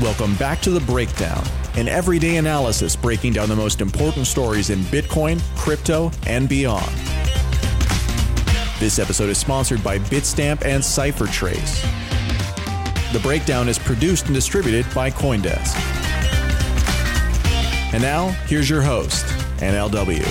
Welcome back to The Breakdown, an everyday analysis breaking down the most important stories in Bitcoin, crypto, and beyond. This episode is sponsored by Bitstamp and CipherTrace. The Breakdown is produced and distributed by Coindesk. And now, here's your host, NLW.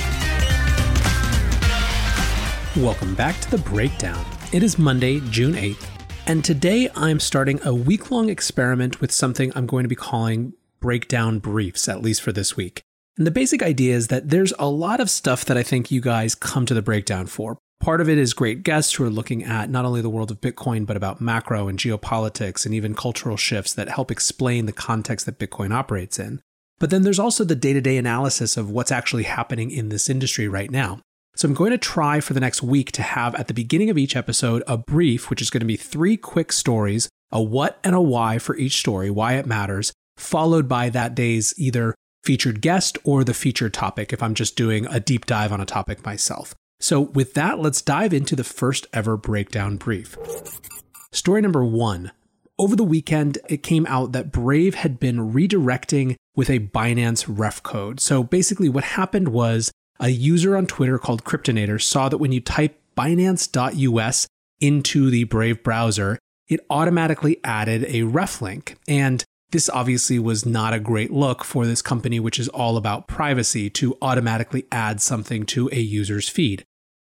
Welcome back to The Breakdown. It is Monday, June 8th. And today I'm starting a week long experiment with something I'm going to be calling breakdown briefs, at least for this week. And the basic idea is that there's a lot of stuff that I think you guys come to the breakdown for. Part of it is great guests who are looking at not only the world of Bitcoin, but about macro and geopolitics and even cultural shifts that help explain the context that Bitcoin operates in. But then there's also the day to day analysis of what's actually happening in this industry right now. So I'm going to try for the next week to have at the beginning of each episode a brief, which is going to be three quick stories, a what and a why for each story, why it matters, followed by that day's either featured guest or the featured topic if I'm just doing a deep dive on a topic myself. So, with that, let's dive into the first ever breakdown brief. Story number one. Over the weekend, it came out that Brave had been redirecting with a Binance ref code. So basically, what happened was a user on Twitter called Cryptonator saw that when you type Binance.us into the Brave browser, it automatically added a ref link. And this obviously was not a great look for this company, which is all about privacy, to automatically add something to a user's feed.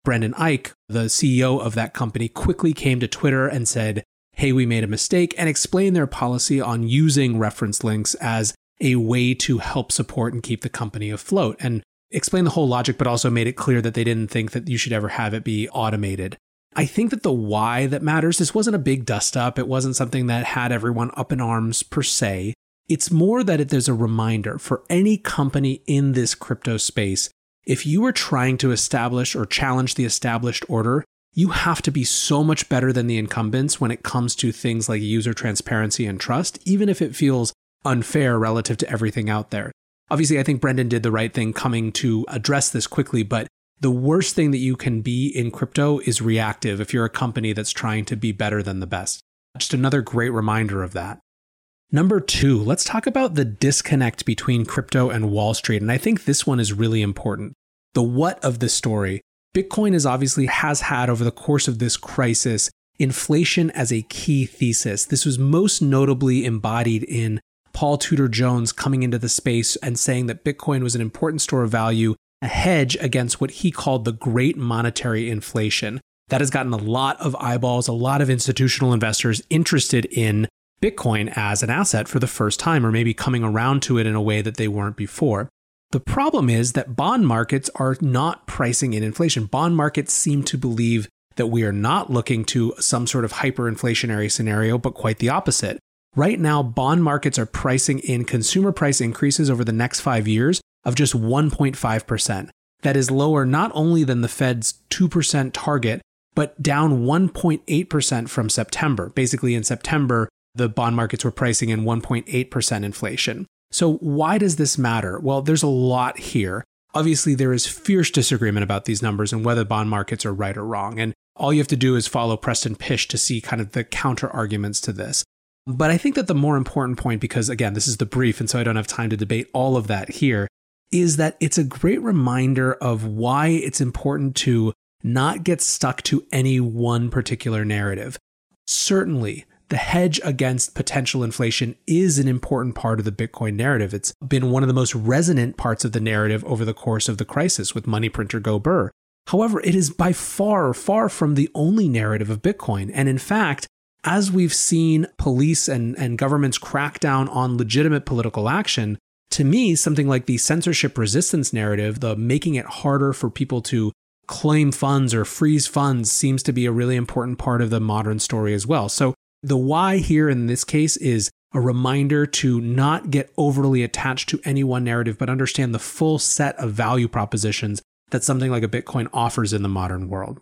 Brendan Eich, the CEO of that company, quickly came to Twitter and said, Hey, we made a mistake, and explained their policy on using reference links as a way to help support and keep the company afloat. And explained the whole logic, but also made it clear that they didn't think that you should ever have it be automated. I think that the why that matters, this wasn't a big dust up. It wasn't something that had everyone up in arms per se. It's more that there's a reminder for any company in this crypto space. If you are trying to establish or challenge the established order, you have to be so much better than the incumbents when it comes to things like user transparency and trust, even if it feels unfair relative to everything out there. Obviously, I think Brendan did the right thing coming to address this quickly, but the worst thing that you can be in crypto is reactive if you're a company that's trying to be better than the best. Just another great reminder of that. Number two, let's talk about the disconnect between crypto and Wall Street. And I think this one is really important. The what of the story. Bitcoin is obviously has had over the course of this crisis inflation as a key thesis. This was most notably embodied in Paul Tudor Jones coming into the space and saying that Bitcoin was an important store of value, a hedge against what he called the great monetary inflation. That has gotten a lot of eyeballs, a lot of institutional investors interested in Bitcoin as an asset for the first time, or maybe coming around to it in a way that they weren't before. The problem is that bond markets are not pricing in inflation. Bond markets seem to believe that we are not looking to some sort of hyperinflationary scenario, but quite the opposite. Right now, bond markets are pricing in consumer price increases over the next five years of just 1.5%. That is lower not only than the Fed's 2% target, but down 1.8% from September. Basically, in September, the bond markets were pricing in 1.8% inflation. So, why does this matter? Well, there's a lot here. Obviously, there is fierce disagreement about these numbers and whether bond markets are right or wrong. And all you have to do is follow Preston Pysh to see kind of the counter arguments to this. But I think that the more important point, because again, this is the brief, and so I don't have time to debate all of that here, is that it's a great reminder of why it's important to not get stuck to any one particular narrative. Certainly, the hedge against potential inflation is an important part of the Bitcoin narrative. It's been one of the most resonant parts of the narrative over the course of the crisis with money printer Go Burr. However, it is by far, far from the only narrative of Bitcoin. And in fact, as we've seen police and, and governments crack down on legitimate political action, to me, something like the censorship resistance narrative, the making it harder for people to claim funds or freeze funds, seems to be a really important part of the modern story as well. So, the why here in this case is a reminder to not get overly attached to any one narrative, but understand the full set of value propositions that something like a Bitcoin offers in the modern world.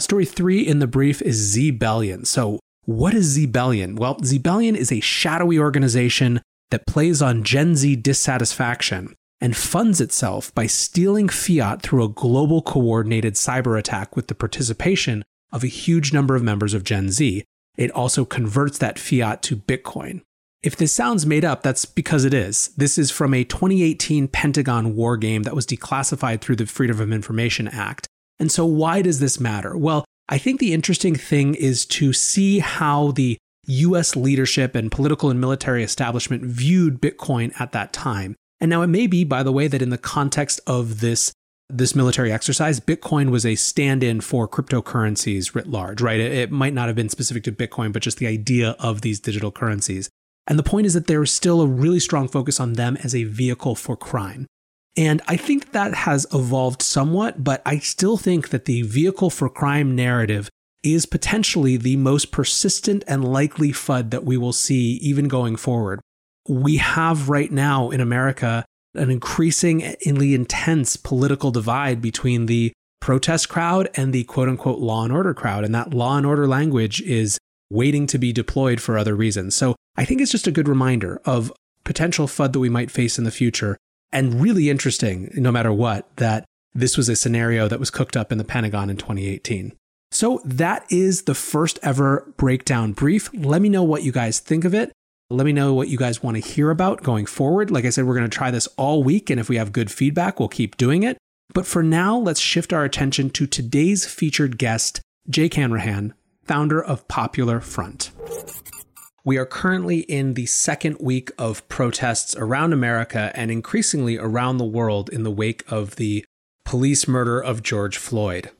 Story three in the brief is Zbellion. So, what is Zbellion? Well, Zbellion is a shadowy organization that plays on Gen Z dissatisfaction and funds itself by stealing fiat through a global coordinated cyber attack with the participation of a huge number of members of Gen Z. It also converts that fiat to Bitcoin. If this sounds made up, that's because it is. This is from a 2018 Pentagon war game that was declassified through the Freedom of Information Act. And so, why does this matter? Well, I think the interesting thing is to see how the US leadership and political and military establishment viewed Bitcoin at that time. And now it may be, by the way, that in the context of this this military exercise, Bitcoin was a stand in for cryptocurrencies writ large, right? It, it, might not have been specific to Bitcoin, but just the idea of these digital currencies. And the point is that there is still a really strong focus on them as a vehicle for crime. And I think that has evolved somewhat, but I still think that the vehicle for crime narrative is potentially the most persistent and likely FUD that we will see even going forward. We have right now in America an increasingly intense political divide between the protest crowd and the quote unquote law and order crowd. And that law and order language is waiting to be deployed for other reasons. So I think it's just a good reminder of potential FUD that we might face in the future. And really interesting, no matter what, that this was a scenario that was cooked up in the Pentagon in 2018. So that is the first ever breakdown brief. Let me know what you guys think of it. Let me know what you guys want to hear about going forward. Like I said, we're going to try this all week. And if we have good feedback, we'll keep doing it. But for now, let's shift our attention to today's featured guest, Jake Hanrahan, founder of Popular Front. We are currently in the second week of protests around America and increasingly around the world in the wake of the police murder of George Floyd.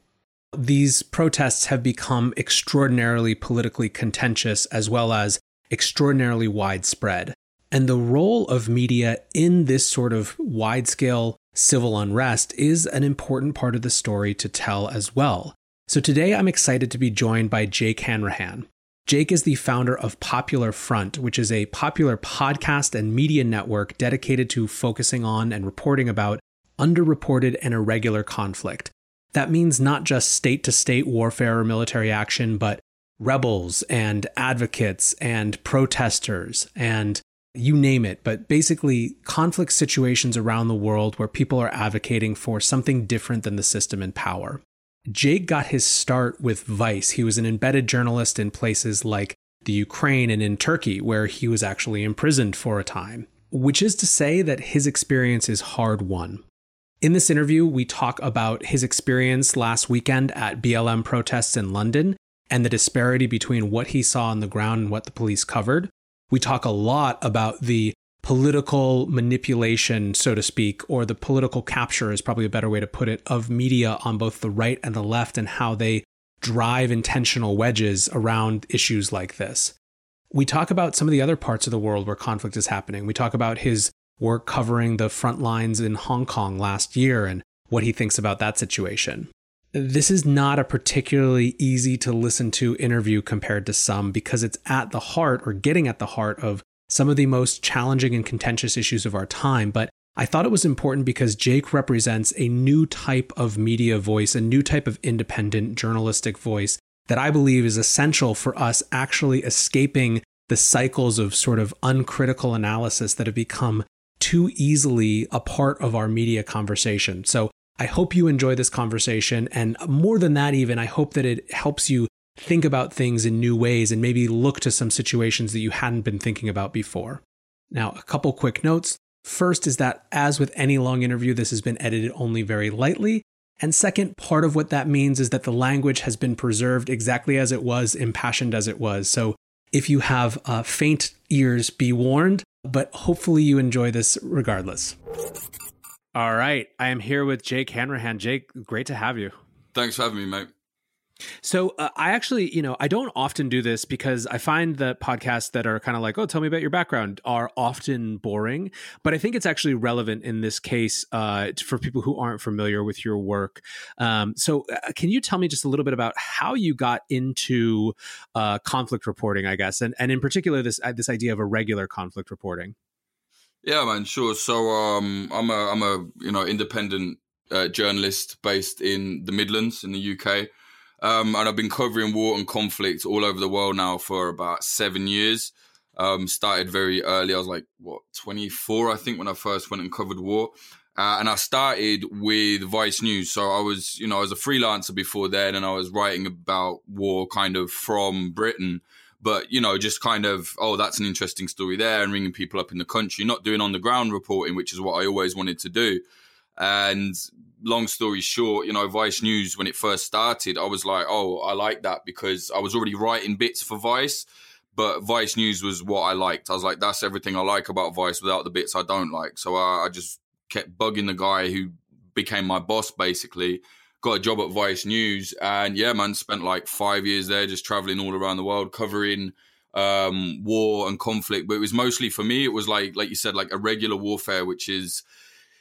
These protests have become extraordinarily politically contentious as well as extraordinarily widespread. And the role of media in this sort of wide scale civil unrest is an important part of the story to tell as well. So today I'm excited to be joined by Jake Hanrahan. Jake is the founder of Popular Front, which is a popular podcast and media network dedicated to focusing on and reporting about underreported and irregular conflict, that means not just state to state warfare or military action, but rebels and advocates and protesters and you name it, but basically conflict situations around the world where people are advocating for something different than the system in power. Jake got his start with Vice. He was an embedded journalist in places like the Ukraine and in Turkey, where he was actually imprisoned for a time, which is to say that his experience is hard won. In this interview, we talk about his experience last weekend at BLM protests in London and the disparity between what he saw on the ground and what the police covered. We talk a lot about the political manipulation, so to speak, or the political capture is probably a better way to put it, of media on both the right and the left and how they drive intentional wedges around issues like this. We talk about some of the other parts of the world where conflict is happening. We talk about his work covering the front lines in Hong Kong last year and what he thinks about that situation. This is not a particularly easy to listen to interview compared to some because it's at the heart or getting at the heart of some of the most challenging and contentious issues of our time. But I thought it was important because Jake represents a new type of media voice, a new type of independent journalistic voice that I believe is essential for us actually escaping the cycles of sort of uncritical analysis that have become too easily a part of our media conversation. So I hope you enjoy this conversation. And more than that, even, I hope that it helps you think about things in new ways and maybe look to some situations that you hadn't been thinking about before. Now, a couple quick notes. First is that, as with any long interview, this has been edited only very lightly. And second, part of what that means is that the language has been preserved exactly as it was, impassioned as it was. So if you have uh, faint ears, be warned but hopefully you enjoy this regardless. All right. I am here with Jake Hanrahan. Jake, great to have you. Thanks for having me, mate. So uh, I actually, you know, I don't often do this because I find that podcasts that are kind of like, "Oh, tell me about your background," are often boring. But I think it's actually relevant in this case uh, for people who aren't familiar with your work. Um, so, uh, can you tell me just a little bit about how you got into uh, conflict reporting? I guess, and and in particular this uh, this idea of irregular conflict reporting. Yeah, man, sure. So, um, I'm a I'm a you know independent uh, journalist based in the Midlands in the UK. Um, and I've been covering war and conflict all over the world now for about seven years. Um, started very early. I was like, what, 24, I think, when I first went and covered war. Uh, and I started with Vice News. So I was, you know, I was a freelancer before then and I was writing about war kind of from Britain. but you know, just kind of, oh, that's an interesting story there, and ringing people up in the country, not doing on the ground reporting, which is what I always wanted to do. And long story short, you know, Vice News when it first started, I was like, oh, I like that because I was already writing bits for Vice, but Vice News was what I liked. I was like, that's everything I like about Vice without the bits I don't like. So I, I just kept bugging the guy who became my boss basically got a job at Vice News, and yeah, man, spent like five years there, just traveling all around the world, covering um, war and conflict. But it was mostly for me, it was like, like you said, like irregular warfare, which is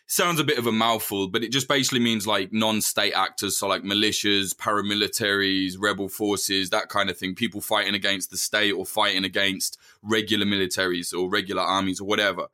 sounds a bit of a mouthful, but it just basically means like non-state actors, so like militias, paramilitaries, rebel forces, that kind of thing. People fighting against the state or fighting against regular militaries or regular armies or whatever.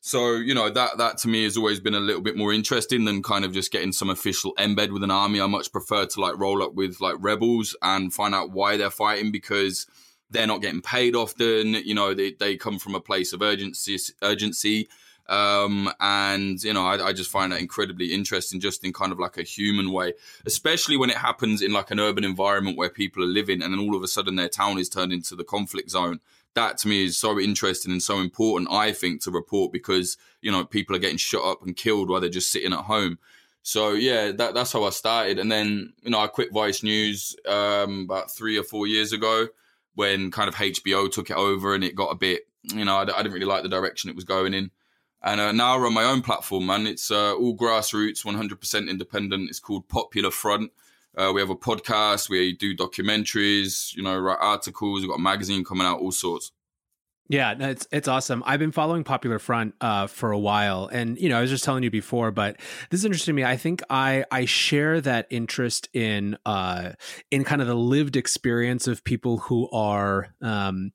So, you know, that that to me has always been a little bit more interesting than kind of just getting some official embed with an army. I much prefer to like roll up with like rebels and find out why they're fighting because they're not getting paid often. You know, they, they come from a place of urgency urgency. Um, and you know, I, I, just find that incredibly interesting, just in kind of like a human way, especially when it happens in like an urban environment where people are living, and then all of a sudden their town is turned into the conflict zone that to me is so interesting and so important, I think, to report because, you know, people are getting shot up and killed while they're just sitting at home. So yeah, that, that's how I started. And then, you know, I quit Vice News um, about three or four years ago when kind of HBO took it over and it got a bit, you know, I, I didn't really like the direction it was going in. And uh, now I run my own platform, man. It's uh, all grassroots, 100% independent. It's called Popular Front. Uh, we have a podcast. We do documentaries. You know, write articles. We've got a magazine coming out. All sorts. Yeah, it's it's awesome. I've been following Popular Front uh, for a while, and you know, I was just telling you before, but this is interesting to me. I think I I share that interest in uh, in kind of the lived experience of people who are um,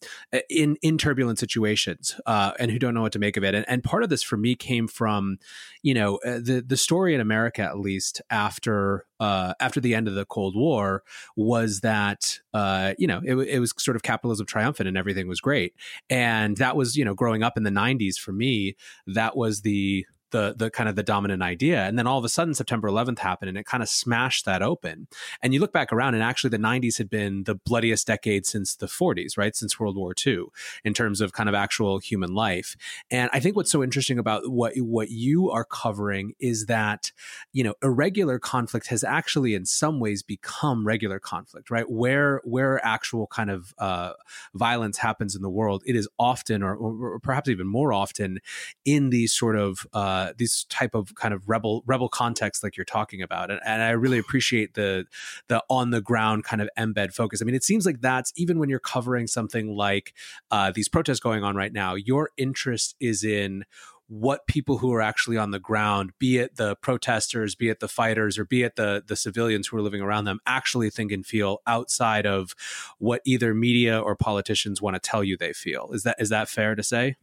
in in turbulent situations uh, and who don't know what to make of it. And, and part of this for me came from, you know, uh, the the story in America at least after uh, after the end of the Cold War was that uh, you know it, it, was sort of capitalism triumphant and everything was great, and that was you know growing up in the '90s for me that was the the the kind of the dominant idea. And then all of a sudden September 11th happened and it kind of smashed that open. And you look back around and actually the 90s had been the bloodiest decade since the 40s right? Since World War II in terms of kind of actual human life. And I think what's so interesting about what what you are covering is that you know irregular conflict has actually in some ways become regular conflict right? Where where actual kind of uh, violence happens in the world it is often or, or perhaps even more often in these sort of uh, uh, these type of kind of rebel rebel context like you're talking about and, and i really appreciate the the on the ground kind of embed focus i mean it seems like that's even when you're covering something like uh, these protests going on right now your interest is in what people who are actually on the ground, be it the protesters, be it the fighters, or be it the the civilians who are living around them, actually think and feel outside of what either media or politicians want to tell you they feel. Is that is that fair to say?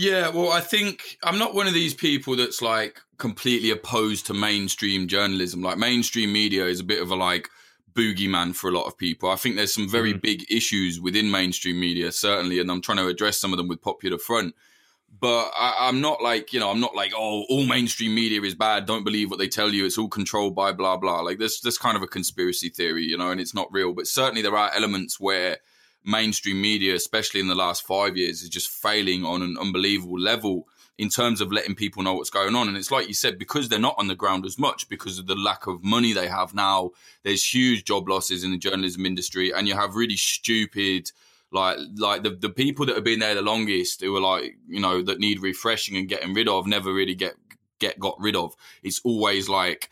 Yeah, well, I think I'm not one of these people that's like completely opposed to mainstream journalism. Like mainstream media is a bit of a like boogeyman for a lot of people. I think there's some very mm. big issues within mainstream media, certainly, and I'm trying to address some of them with Popular Front. But I, am not like, you know, I'm not like, oh, all mainstream media is bad. Don't believe what they tell you. It's all controlled by blah blah. Like this, this kind of a conspiracy theory, you know, and it's not real. But certainly there are elements where mainstream media, especially in the last five years, is just failing on an unbelievable level in terms of letting people know what's going on. And it's like you said, because they're not on the ground as much because of the lack of money they have now, there's huge job losses in the journalism industry, and you have really stupid like like the, the people that have been there the longest who are like you know that need refreshing and getting rid of never really get get got rid of it's always like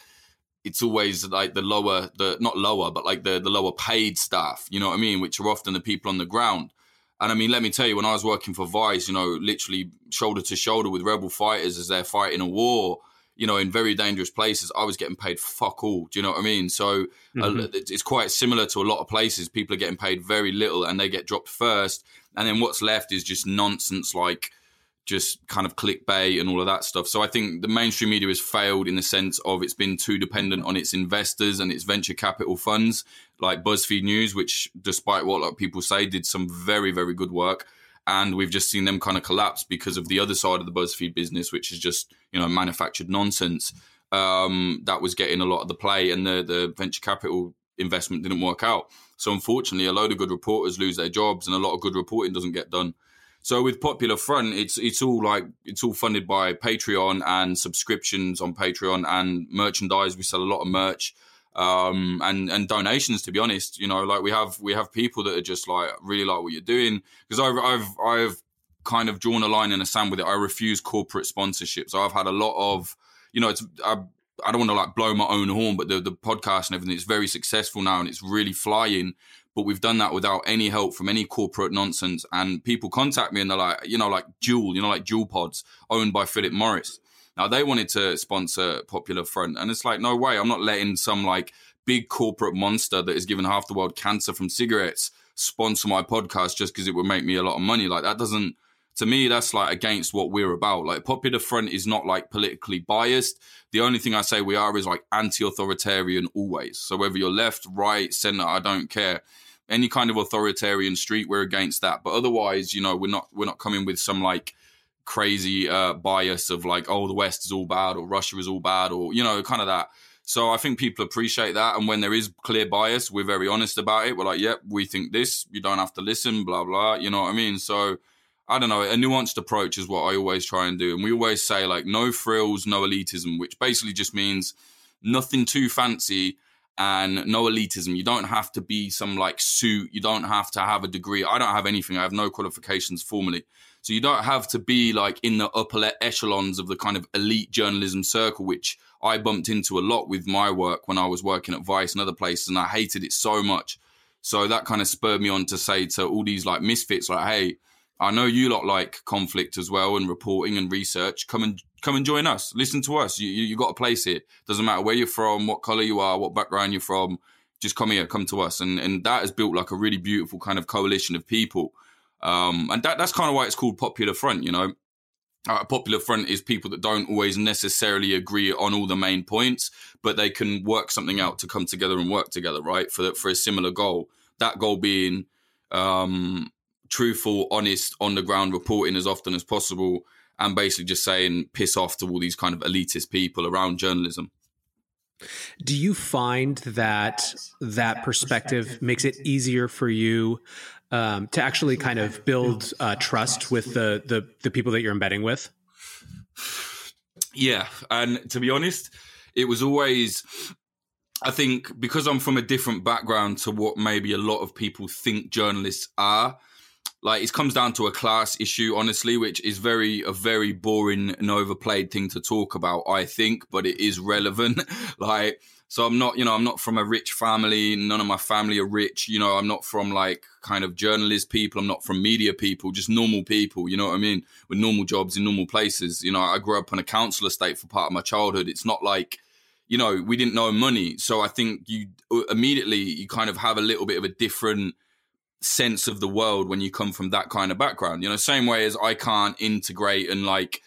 it's always like the lower the not lower but like the the lower paid staff you know what i mean which are often the people on the ground and i mean let me tell you when i was working for vice you know literally shoulder to shoulder with rebel fighters as they're fighting a war you know in very dangerous places i was getting paid fuck all do you know what i mean so mm-hmm. uh, it's quite similar to a lot of places people are getting paid very little and they get dropped first and then what's left is just nonsense like just kind of clickbait and all of that stuff. So I think the mainstream media has failed in the sense of it's been too dependent on its investors and its venture capital funds, like BuzzFeed News, which, despite what a lot of people say, did some very, very good work. And we've just seen them kind of collapse because of the other side of the BuzzFeed business, which is just you know manufactured nonsense. Um, that was getting a lot of the play, and the the venture capital investment didn't work out. So unfortunately, a load of good reporters lose their jobs, and a lot of good reporting doesn't get done. So with Popular Front, it's it's all like it's all funded by Patreon and subscriptions on Patreon and merchandise. We sell a lot of merch um, and and donations. To be honest, you know, like we have we have people that are just like really like what you're doing because I've I've I've kind of drawn a line in the sand with it. I refuse corporate sponsorships. I've had a lot of you know, it's I, I don't want to like blow my own horn, but the the podcast and everything it's very successful now and it's really flying. But we've done that without any help from any corporate nonsense. And people contact me and they're like, you know, like Juul, you know, like Juul Pods, owned by Philip Morris. Now they wanted to sponsor Popular Front, and it's like, no way, I'm not letting some like big corporate monster that has given half the world cancer from cigarettes sponsor my podcast just because it would make me a lot of money. Like that doesn't to me, that's like against what we're about. Like Popular Front is not like politically biased. The only thing I say we are is like anti-authoritarian always. So whether you're left, right, center, I don't care. Any kind of authoritarian street, we're against that. But otherwise, you know, we're not we're not coming with some like crazy uh, bias of like, oh, the West is all bad or Russia is all bad or you know, kind of that. So I think people appreciate that. And when there is clear bias, we're very honest about it. We're like, yep, we think this. You don't have to listen, blah blah. You know what I mean? So I don't know, a nuanced approach is what I always try and do. And we always say, like, no frills, no elitism, which basically just means nothing too fancy and no elitism. You don't have to be some like suit. You don't have to have a degree. I don't have anything. I have no qualifications formally. So you don't have to be like in the upper echelons of the kind of elite journalism circle, which I bumped into a lot with my work when I was working at Vice and other places. And I hated it so much. So that kind of spurred me on to say to all these like misfits, like, hey, I know you lot like conflict as well and reporting and research. Come and come and join us. Listen to us. You you, you got a place here. Doesn't matter where you're from, what color you are, what background you're from. Just come here, come to us, and and that has built like a really beautiful kind of coalition of people. Um, and that that's kind of why it's called Popular Front. You know, uh, Popular Front is people that don't always necessarily agree on all the main points, but they can work something out to come together and work together, right? For for a similar goal. That goal being um, truthful, honest, on the ground reporting as often as possible, and basically just saying piss off to all these kind of elitist people around journalism. Do you find that that perspective makes it easier for you um, to actually kind of build uh, trust with the, the the people that you're embedding with? Yeah, and to be honest, it was always I think because I'm from a different background to what maybe a lot of people think journalists are, like it comes down to a class issue honestly which is very a very boring and overplayed thing to talk about i think but it is relevant. Like so i'm not you know i'm not from a rich family. None of my family are rich you know. I'm not from like kind of journalist people. I'm not from media people just normal people you know what i mean? With normal jobs in normal places you know. I grew up on a council estate for part of my childhood. It's not like you know we didn't know money. So i think you uh, immediately you kind of have a little bit of a different sense of the world when you come from that kind of background. You know, same way as I can't integrate and like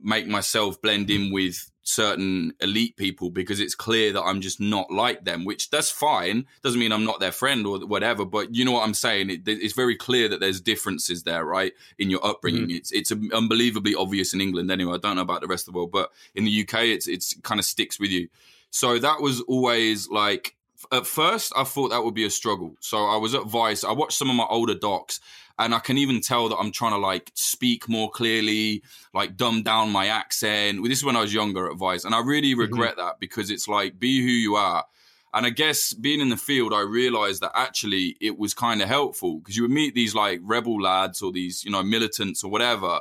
make myself blend in with certain elite people because it's clear that I'm just not like them, which that's fine. Doesn't mean I'm not their friend or whatever, but you know what I'm saying? It, it's very clear that there's differences there, right? In your upbringing. Mm-hmm. It's, it's unbelievably obvious in England anyway. I don't know about the rest of the world, but in the UK, it's, it's kind of sticks with you. So that was always like, at first I thought that would be a struggle. So I was at Vice. I watched some of my older docs, and I can even tell that I'm trying to like speak more clearly, like dumb down my accent. This is when I was younger at Vice, and I really mm-hmm. regret mm-hmm. that because it's like be who you are. And I guess being in the field, I realized that actually it was kind of helpful because you would meet these like rebel lads or these, you know, militants or whatever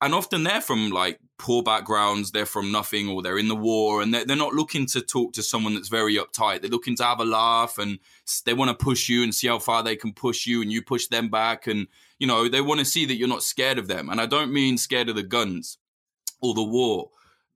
and often they're from like poor backgrounds they're from nothing or they're in the war and they're, they're not looking to talk to someone that's very uptight. They're looking to have a laugh and they want to push you and see how far they can push you and you push them back and you know they want to see that you're not scared of them. And i don't mean scared of the guns or the war.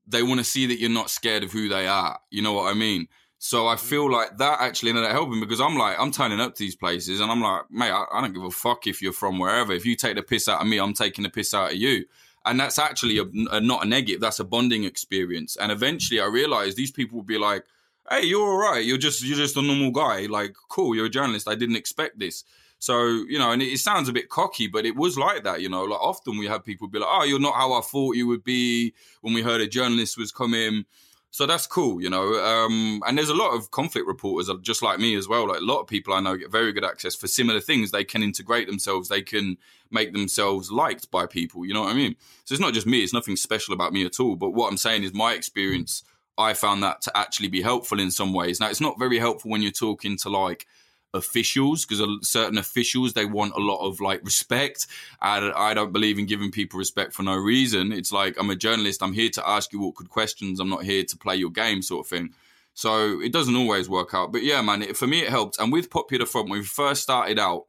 They want to see that you're not scared of who they are. You know what i mean? So I mm. feel like that actually ended up helping because I'm like, I'm turning up to these places and I'm like, mate, I, I, don't give a fuck if you're from wherever. If you take the piss out of me, I'm taking the piss out of you and that's actually a, a, not a negative that's a bonding experience. And eventually i realized these people would be like hey you're all right. You're just you're just a normal guy. Like cool you're a journalist. I didn't expect this. So you know and it, it sounds a bit cocky but it was like that you know? Like often we have people be like oh you're not how i thought you would be when we heard a journalist was coming So that's cool, you know. Um, and there's a lot of conflict reporters just like me as well. Like a lot of people I know get very good access for similar things. They can integrate themselves. They can make themselves liked by people. You know what I mean? So it's not just me. It's nothing special about me at all. But what I'm saying is my experience. I found that to actually be helpful in some ways. Now it's not very helpful when you're talking to like officials because certain officials they want a lot of like respect I, I don't believe in giving people respect for no reason. It's like i'm a journalist i'm here to ask you awkward questions i'm not here to play your game sort of thing. So it doesn't always work out but yeah man it, for me it helped. And with popular front when we first started out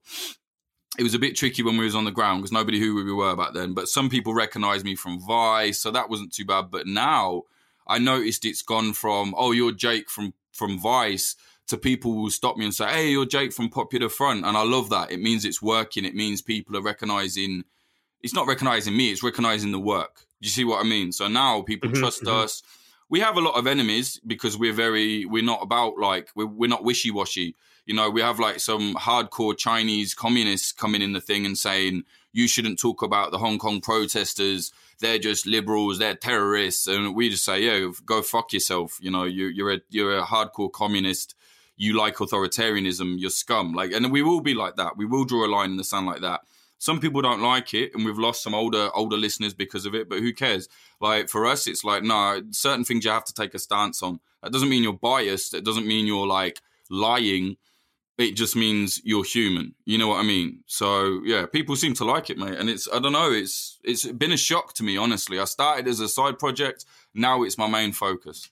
it was a bit tricky when we was on the ground because nobody knew who we were back then but some people recognized me from vice so that wasn't too bad. But now i noticed it's gone from oh you're jake from from vice to people will stop me and say, "Hey, you're Jake from Popular Front," and I love that. It means it's working. It means people are recognizing. It's not recognizing me; it's recognizing the work. Do you see what I mean? So now people mm-hmm, trust mm-hmm. us. We have a lot of enemies because we're very. We're not about like we're, we're not wishy washy. You know, we have like some hardcore Chinese communists coming in the thing and saying you shouldn't talk about the Hong Kong protesters. They're just liberals. They're terrorists, and we just say, yeah, go fuck yourself. You know, you, you're a you're a hardcore communist you like authoritarianism, you're scum. Like, and we will be like that. We will draw a line in the sand like that. Some people don't like it, and we've lost some older older listeners because of it. But who cares? Like for us, it's like no, certain things you have to take a stance on. That doesn't mean you're biased. It doesn't mean you're like lying. It just means you're human. You know what I mean? So yeah, people seem to like it, mate. And it's I don't know. It's it's been a shock to me, honestly. I started as a side project. Now it's my main focus.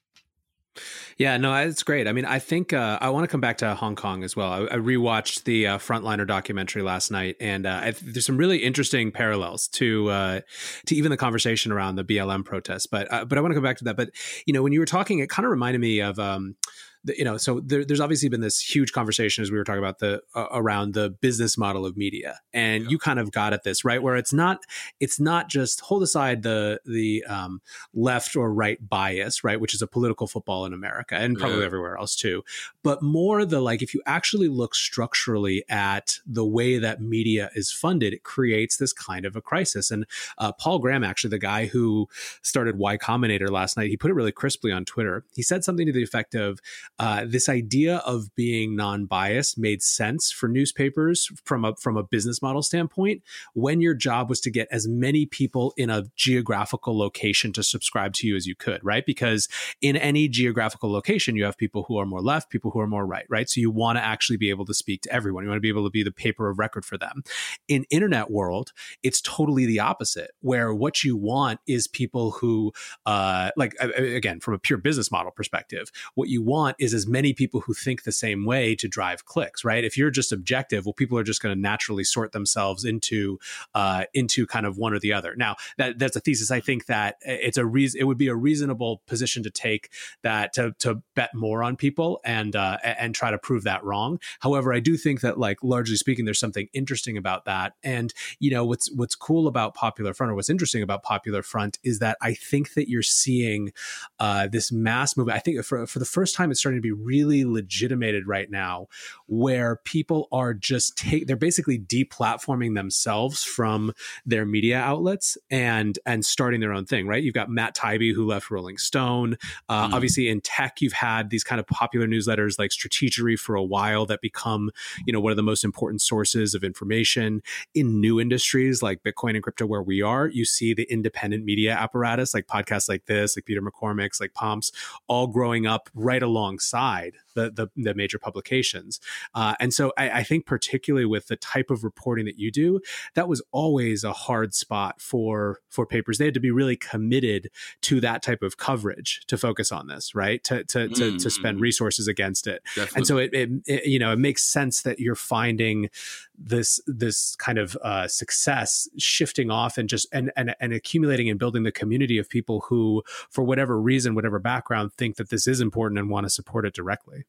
Yeah, no, it's great. I mean, I think uh, I want to come back to Hong Kong as well. I, I rewatched the uh, Frontliner documentary last night, and uh, I, there's some really interesting parallels to uh, to even the conversation around the BLM protests. But uh, but I want to come back to that. But you know, when you were talking, it kind of reminded me of. Um, the, you know, so there, there's obviously been this huge conversation as we were talking about the uh, around the business model of media, and yeah. you kind of got at this right where it's not it's not just hold aside the the um, left or right bias, right, which is a political football in America and probably yeah. everywhere else too, but more the like if you actually look structurally at the way that media is funded, it creates this kind of a crisis. And uh, Paul Graham, actually the guy who started Y Combinator last night, he put it really crisply on Twitter. He said something to the effect of uh, this idea of being non-biased made sense for newspapers from a from a business model standpoint when your job was to get as many people in a geographical location to subscribe to you as you could, right? Because in any geographical location, you have people who are more left, people who are more right, right? So you want to actually be able to speak to everyone. You want to be able to be the paper of record for them. In internet world, it's totally the opposite, where what you want is people who, uh, like again, from a pure business model perspective, what you want is as many people who think the same way to drive clicks, right? If you're just objective, well, people are just going to naturally sort themselves into uh, into kind of one or the other. Now, that that's a thesis. I think that it's a reason. It would be a reasonable position to take that to to bet more on people and uh, and try to prove that wrong. However, I do think that, like largely speaking, there's something interesting about that. And you know, what's what's cool about Popular Front or what's interesting about Popular Front is that I think that you're seeing uh, this mass movement. I think for for the first time, it's starting to be really legitimated right now where people are just take they're basically deplatforming themselves from their media outlets and and starting their own thing right? You've got matt taibbi who left rolling stone. Uh, mm. obviously in tech you've had these kind of popular newsletters like stratechery for a while that become you know one of the most important sources of information. In new industries like bitcoin and crypto where we are you see the independent media apparatus like podcasts like this like peter McCormack's, like pomps all growing up right alongside the the, the major publications. Uh, and so I, I, think particularly with the type of reporting that you do, that was always a hard spot for for papers. They had to be really committed to that type of coverage to focus on this, right? To to mm. to, to, spend mm. resources against it. Definitely. And so it, it, it, you know it makes sense that you're finding this this kind of uh, success shifting off and just and, and and accumulating and building the community of people who for whatever reason whatever background think that this is important and want to support it directly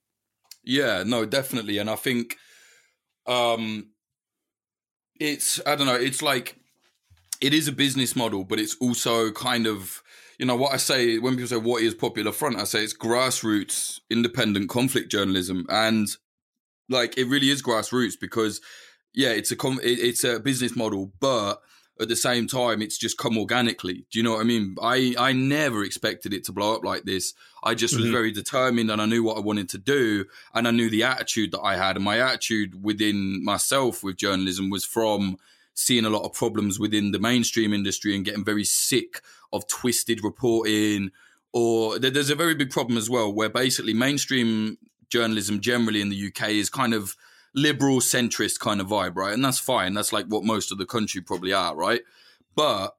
yeah no definitely and i think um it's i don't know it's like it is a business model but it's also kind of you know what i say when people say what is popular front? I say it's grassroots independent conflict journalism and like it really is grassroots because yeah, it's a com- it's a business model, but at the same time, it's just come organically. Do you know what I mean? I, I never expected it to blow up like this. I just was mm-hmm. very determined and I knew what I wanted to do. And I knew the attitude that I had. And my attitude within myself with journalism was from seeing a lot of problems within the mainstream industry and getting very sick of twisted reporting. Or there's a very big problem as well where basically mainstream journalism generally in the UK is kind of liberal centrist kind of vibe, right? And that's fine. That's like what most of the country probably are, right? But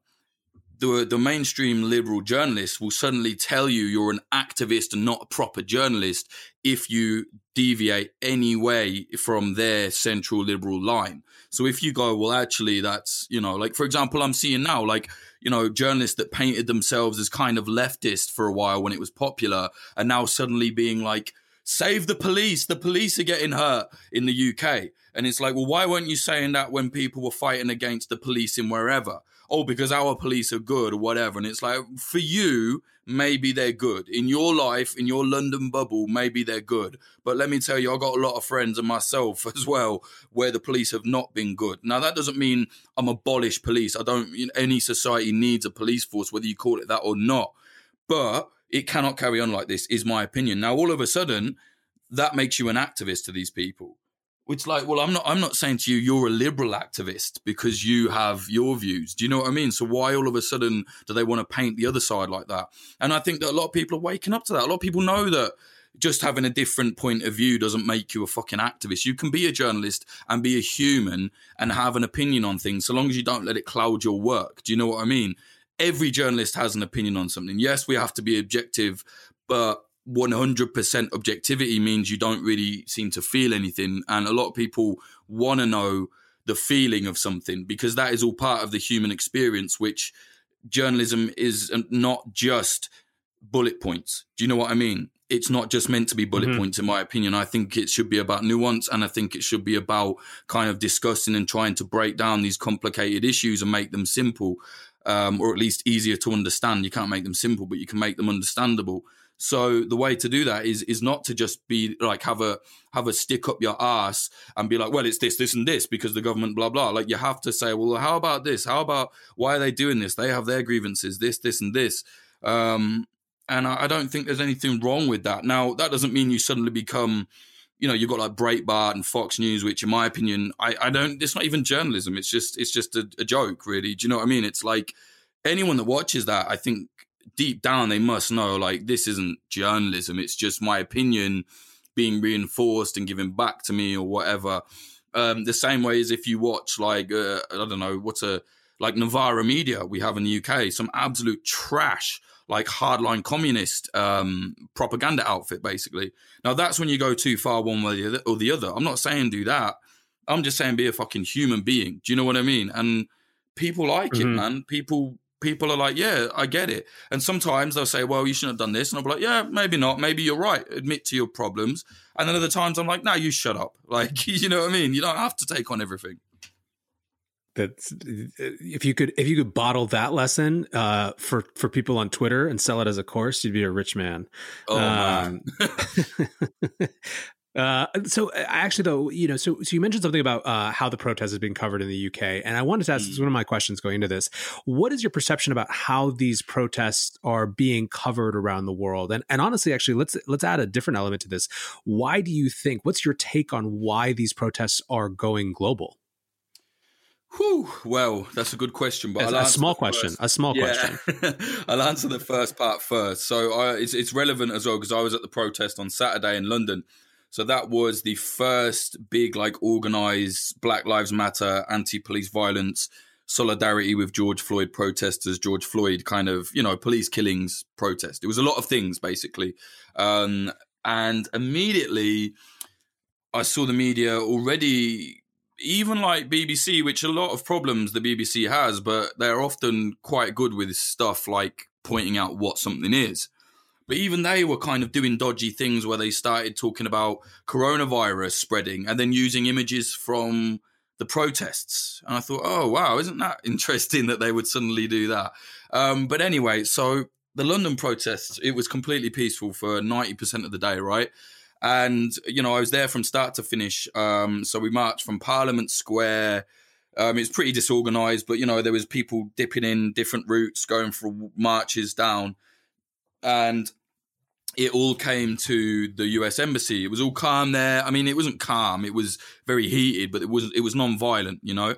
the the mainstream liberal journalists will suddenly tell you you're an activist and not a proper journalist if you deviate any way from their central liberal line. So if you go, well, actually, that's you know, like for example, I'm seeing now, like you know, journalists that painted themselves as kind of leftist for a while when it was popular, are now suddenly being like save the police. The police are getting hurt in the UK. And it's like, well, why weren't you saying that when people were fighting against the police in wherever? Oh, because our police are good or whatever. And it's like, for you, maybe they're good. In your life, in your London bubble, maybe they're good. But let me tell you, I've got a lot of friends and myself as well where the police have not been good. Now, that doesn't mean I'm abolish police. I don't, any society needs a police force, whether you call it that or not. But it cannot carry on like this, is my opinion. Now, all of a sudden, that makes you an activist to these people. It's like, well, I'm not. I'm not saying to you you're a liberal activist because you have your views. Do you know what I mean? So why all of a sudden do they want to paint the other side like that? And I think that a lot of people are waking up to that. A lot of people know that just having a different point of view doesn't make you a fucking activist. You can be a journalist and be a human and have an opinion on things, so long as you don't let it cloud your work. Do you know what I mean? Every journalist has an opinion on something. Yes, we have to be objective, but 100% objectivity means you don't really seem to feel anything. And a lot of people want to know the feeling of something because that is all part of the human experience, which journalism is not just bullet points. Do you know what I mean? It's not just meant to be bullet mm-hmm. points, in my opinion. I think it should be about nuance and I think it should be about kind of discussing and trying to break down these complicated issues and make them simple um, or at least easier to understand. You can't make them simple, but you can make them understandable. So the way to do that is is not to just be like have a have a stick up your ass and be like, well, it's this, this, and this because the government, blah blah. Like you have to say, well, how about this? How about why are they doing this? They have their grievances, this, this, and this. Um, and I, I don't think there's anything wrong with that. Now that doesn't mean you suddenly become you know, you've got like Breitbart and Fox News, which in my opinion, I, I don't, it's not even journalism. It's just, it's just a, a joke really. Do you know what I mean? It's like anyone that watches that, I think deep down they must know like this isn't journalism. It's just my opinion being reinforced and given back to me or whatever. Um, the same way as if you watch like, uh, I don't know, what's a, like Novara Media we have in the UK, some absolute trash like hardline communist um, propaganda outfit, basically. Now that's when you go too far one way or the other. I'm not saying do that. I'm just saying be a fucking human being. Do you know what I mean? And people like mm-hmm. it, man. People people are like, yeah, I get it. And sometimes they'll say, well, you shouldn't have done this. And I'll be like, yeah, maybe not. Maybe you're right. Admit to your problems. And then other times I'm like, no, you shut up. Like, you know what I mean? You don't have to take on everything that's if you could if you could bottle that lesson uh, for for people on Twitter and sell it as a course, you'd be a rich man. Oh um, uh, so actually, though, you know, so so you mentioned something about uh, how the protest has been covered in the UK, and I wanted to ask. Mm. This one of my questions going into this. What is your perception about how these protests are being covered around the world? And and honestly, actually, let's let's add a different element to this. Why do you think? What's your take on why these protests are going global? Whew, well, that's a good question, but a small question. First. A small yeah. question. I'll answer the first part first. So uh, it's it's relevant as well because I was at the protest on Saturday in London. So that was the first big, like, organized Black Lives Matter, anti-police violence, solidarity with George Floyd protesters. George Floyd kind of, you know, police killings protest. It was a lot of things basically, um, and immediately I saw the media already even like BBC, which a lot of problems the BBC has, but they're often quite good with stuff like pointing out what something is. But even they were kind of doing dodgy things where they started talking about coronavirus spreading and then using images from the protests. And I thought, oh, wow, isn't that interesting that they would suddenly do that? Um, but anyway, so the London protests, it was completely peaceful for 90% of the day, right? And, you know, I was there from start to finish. Um, so we marched from Parliament Square Um, it's pretty disorganized, but you know there was people dipping in different routes, going for marches down, and it all came to the U.S. embassy. It was all calm there. I mean, it wasn't calm; it was very heated, but it was it was non-violent, you know.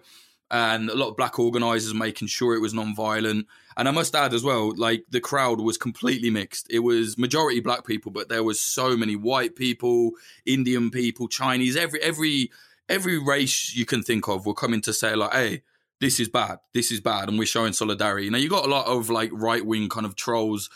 And a lot of black organizers making sure it was non-violent. And I must add as well, like the crowd was completely mixed. It was majority black people, but there was so many white people, Indian people, Chinese, every every every race you can think of were coming to say like, hey, this is bad, this is bad, and we're showing solidarity. Now you got a lot of like right wing kind of trolls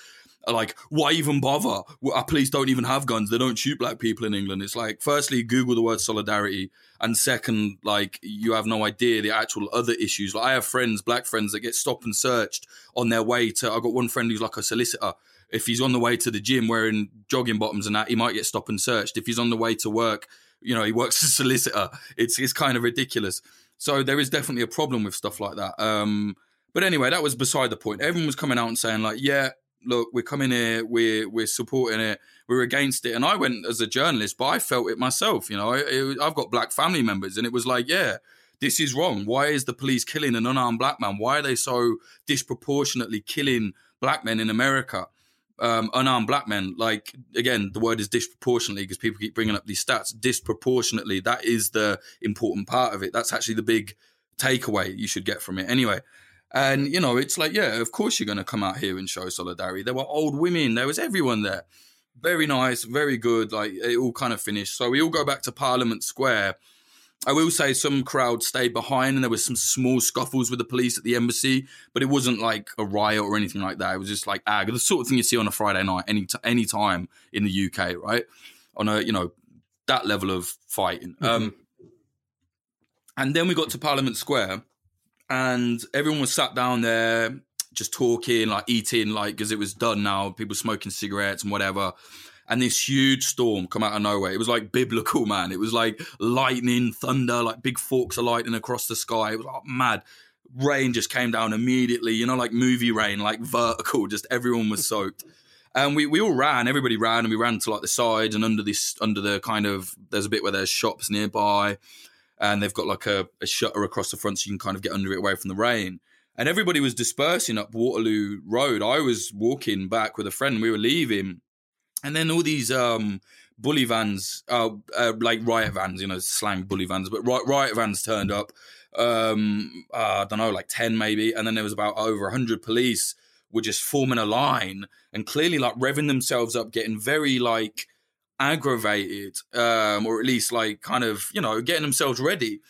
like, why even bother? Our police don't even have guns. They don't shoot black people in England. It's like, firstly, Google the word solidarity. And second, like, you have no idea the actual other issues. Like, I have friends, black friends, that get stopped and searched on their way to. I've got one friend who's like a solicitor. If he's on the way to the gym wearing jogging bottoms and that, he might get stopped and searched. If he's on the way to work, you know, he works as a solicitor. It's it's kind of ridiculous. So there is definitely a problem with stuff like that. Um, but anyway, that was beside the point. Everyone was coming out and saying like, yeah, look, we're coming here, we're we're supporting it, we're against it. And I went as a journalist, but I felt it myself. You know, it, I've got black family members, and it was like, yeah, this is wrong. Why is the police killing an unarmed black man? Why are they so disproportionately killing black men in America? um, unarmed black men, like again, the word is disproportionately because people keep bringing up these stats. Disproportionately, that is the important part of it. That's actually the big takeaway you should get from it. Anyway, and you know, it's like, yeah, of course you're going to come out here and show solidarity. There were old women, there was everyone there. Very nice, very good. Like it all kind of finished. So we all go back to Parliament Square I will say some crowd stayed behind and there was some small scuffles with the police at the embassy, but it wasn't like a riot or anything like that. It was just like ah, the sort of thing you see on a Friday night any t- any time in the UK, right? On a you know that level of fighting. Mm-hmm. Um, and then we got to Parliament Square, and everyone was sat down there just talking, like eating, like because it was done now. People smoking cigarettes and whatever and this huge storm come out of nowhere. It was like biblical, man. It was like lightning, thunder, like big forks of lightning across the sky. It was like mad. Rain just came down immediately, you know, like movie rain, like vertical, just everyone was soaked. And we, we all ran, everybody ran, and we ran to like the side and under this, under the kind of, there's a bit where there's shops nearby, and they've got like a, a shutter across the front so you can kind of get under it away from the rain and everybody was dispersing up Waterloo Road. I was walking back with a friend. We were leaving, and then all these um, bully vans, uh, uh, like riot vans, you know, slang bully vans, but riot vans turned up. Um, uh, I don't know, like ten maybe, and then there was about over hundred police were just forming a line and clearly like revving themselves up, getting very like aggravated, um, or at least like kind of you know getting themselves ready.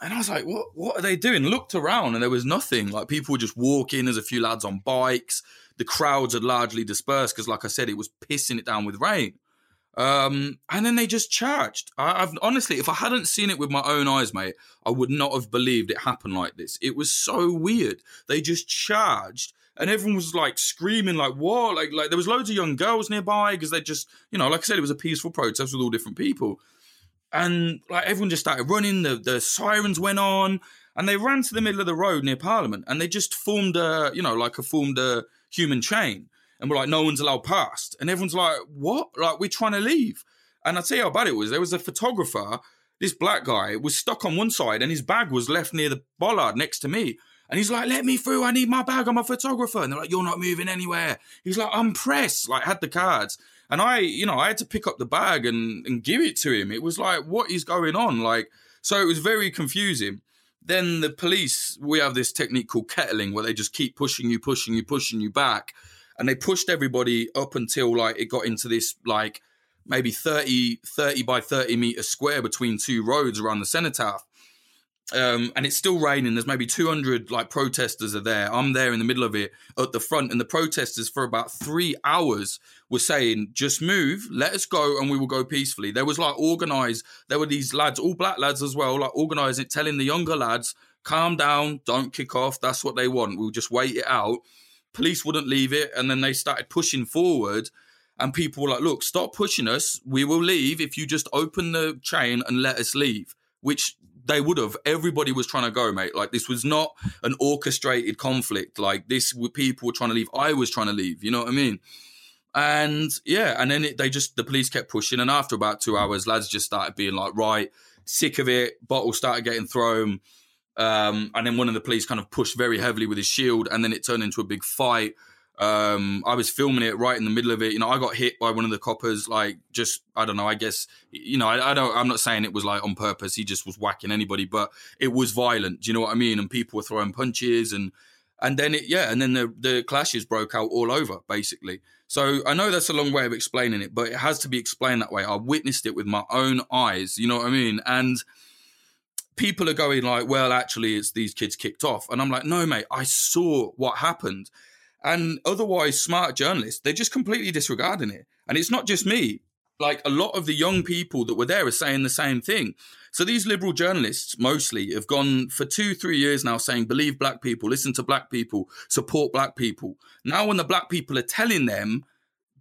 And I was like, what what are they doing? Looked around and there was nothing. Like people were just walking. There's a few lads on bikes the crowds had largely dispersed because, like I said, it was pissing it down with rain. Um, and then they just charged. I, have honestly, if I hadn't seen it with my own eyes, mate, I would not have believed it happened like this. It was so weird. They just charged, and everyone was like screaming, like what? Like, like there was loads of young girls nearby because they just, you know, like I said, it was a peaceful protest with all different people, and like everyone just started running. The the sirens went on, and they ran to the middle of the road near Parliament, and they just formed a, you know, like a formed a human chain. And we're like, no one's allowed past. And everyone's like, what? Like, we're trying to leave. And I tell you how bad it was. There was a photographer, this black guy, was stuck on one side and his bag was left near the bollard next to me. And he's like, let me through. I need my bag. I'm a photographer. And they're like, you're not moving anywhere. He's like, I'm pressed. Like, had the cards. And I, you know, I had to pick up the bag and, and give it to him. It was like, what is going on? Like, so it was very confusing then the police, we have this technique called kettling where they just keep pushing you, pushing you, pushing you back. And they pushed everybody up until like it got into this like maybe 30, 30 by 30 meter square between two roads around the cenotaph um, and it's still raining. There's maybe 200 like protesters are there. I'm there in the middle of it at the front, and the protesters for about three hours were saying, "Just move, let us go, and we will go peacefully." There was like organized. There were these lads, all black lads as well, like organizing, telling the younger lads, "Calm down, don't kick off. That's what they want. We'll just wait it out." Police wouldn't leave it, and then they started pushing forward. And people were like, "Look, stop pushing us. We will leave if you just open the chain and let us leave." Which they would have. Everybody was trying to go, mate. Like this was not an orchestrated conflict. Like this, people were trying to leave. I was trying to leave. You know what I mean? And yeah, and then it, they just the police kept pushing. And after about two hours, lads just started being like, right, sick of it. Bottles started getting thrown. Um, and then one of the police kind of pushed very heavily with his shield, and then it turned into a big fight. Um, I was filming it right in the middle of it. You know, I got hit by one of the coppers. Like, just I don't know. I guess you know, I, I don't. I'm not saying it was like on purpose. He just was whacking anybody, but it was violent. Do you know what I mean? And people were throwing punches, and and then it, yeah, and then the the clashes broke out all over, basically. So I know that's a long way of explaining it, but it has to be explained that way. I witnessed it with my own eyes. You know what I mean? And people are going like, well, actually, it's these kids kicked off. And I'm like, no, mate, I saw what happened. And otherwise, smart journalists, they're just completely disregarding it. And it's not just me. Like a lot of the young people that were there are saying the same thing. So these liberal journalists mostly have gone for two, three years now saying, believe black people, listen to black people, support black people. Now, when the black people are telling them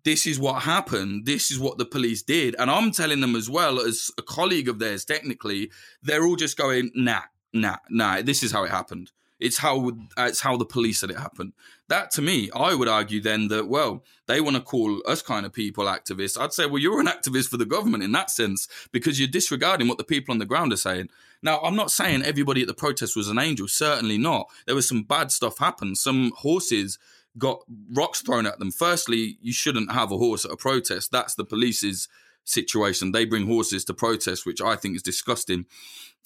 this is what happened. This is what the police did. And I'm telling them as well, as a colleague of theirs, technically, they're all just going, nah, nah, nah, this is how it happened. It's how it's how the police said it happened. That to me, I would argue then that well, they want to call us kind of people activists. I'd say, well, you're an activist for the government in that sense because you're disregarding what the people on the ground are saying. Now, I'm not saying everybody at the protest was an angel. Certainly not. There was some bad stuff happen. Some horses got rocks thrown at them. Firstly, you shouldn't have a horse at a protest. That's the police's situation. They bring horses to protest, which I think is disgusting.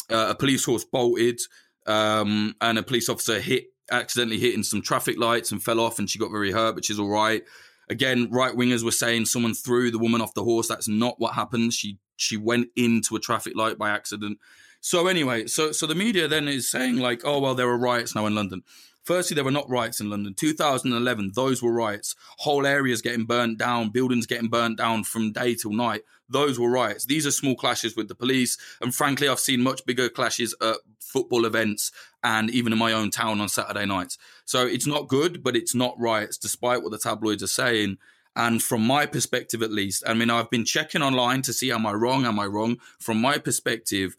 Uh, a police horse bolted, um, and a police officer hit accidentally hitting some traffic lights and fell off, and she got very hurt, but she's all right. Again, right wingers were saying someone threw the woman off the horse. That's not what happened. She she went into a traffic light by accident. So anyway, so so the media then is saying like, oh well, there are riots now in London. Firstly, there were not riots in London. 2011, those were riots. Whole areas getting burnt down, buildings getting burnt down from day till night. Those were riots. These are small clashes with the police. And frankly, I've seen much bigger clashes at football events and even in my own town on Saturday nights. So it's not good, but it's not riots, despite what the tabloids are saying. And from my perspective, at least, I mean, I've been checking online to see am I wrong? Am I wrong? From my perspective,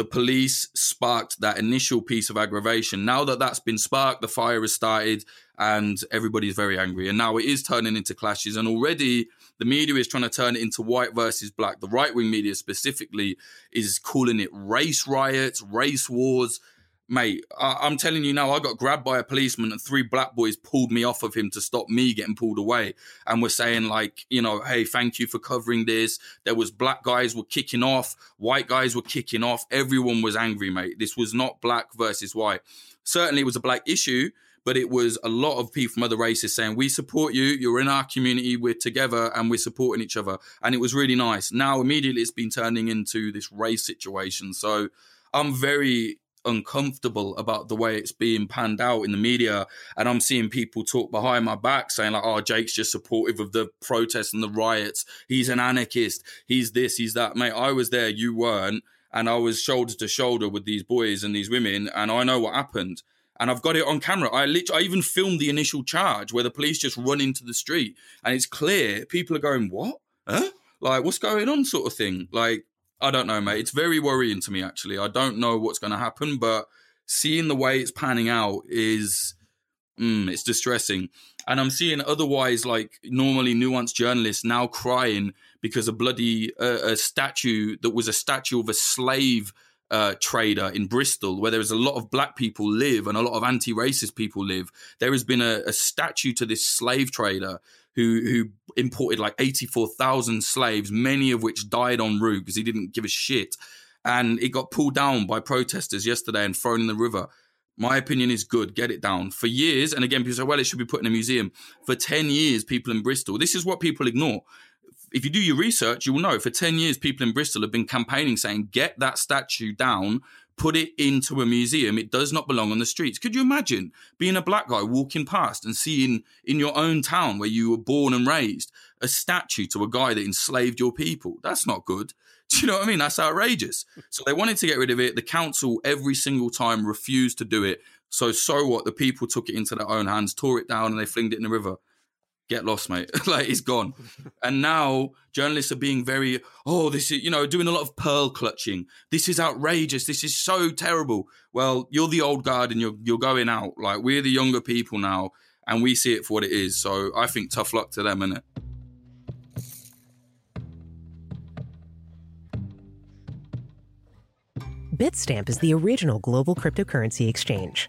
the police sparked that initial piece of aggravation. Now that that's been sparked, the fire has started and everybody's very angry. And now it is turning into clashes. And already the media is trying to turn it into white versus black. The right wing media specifically is calling it race riots, race wars mate, I- am telling you now, I got grabbed by a policeman and three black boys pulled me off of him to stop me getting pulled away. And we're saying like, you know, hey, thank you for covering this. There was black guys were kicking off, white guys were kicking off. Everyone was angry, mate. This was not black versus white. Certainly it was a black issue, but it was a lot of people from other races saying, we support you. You're in our community. We're together and we're supporting each other. And it was really nice. Now immediately it's been turning into this race situation. So I'm very uncomfortable about the way it's being panned out in the media and i'm seeing people talk behind my back saying like oh jake's just supportive of the protests and the riots he's an anarchist he's this he's that mate i was there you weren't and i was shoulder to shoulder with these boys and these women and i know what happened and I've got it on camera. I literally, I even filmed the initial charge where the police just run into the street, and it's clear people are going, "What? Huh? Like, what's going on?" Sort of thing. Like, I don't know, mate. It's very worrying to me, actually. I don't know what's going to happen, but seeing the way it's panning out is, mm, it's distressing. And I'm seeing otherwise, like normally nuanced journalists now crying because a bloody uh, a statue that was a statue of a slave uh, trader in Bristol, where there's a lot of black people live and a lot of anti-racist people live. There has been a, a statue to this slave trader who who imported like 84,000 slaves, many of which died en route because he didn't give a shit. And it got pulled down by protesters yesterday and thrown in the river. My opinion is good. Get it down. For years, and again, people say, well, it should be put in a museum. For 10 years, people in Bristol, this is what people ignore. If you do your research, you will know for 10 years, people in Bristol have been campaigning saying, get that statue down put it into a museum. It does not belong on the streets. Could you imagine being a black guy walking past and seeing in your own town where you were born and raised a statue to a guy that enslaved your people? That's not good. Do you know what I mean? That's outrageous. So they wanted to get rid of it. The council every single time refused to do it. So so what? The people took it into their own hands, tore it down, and they flinged it in the river get lost, mate. like he's gone. and now journalists are being very, oh, this is, you know, doing a lot of pearl clutching. This is outrageous. This is so terrible. Well, you're the old guard and you're you're going out. Like we're the younger people now, and we see it for what it is. So I think tough luck to them, innit? Bitstamp is the original global cryptocurrency exchange.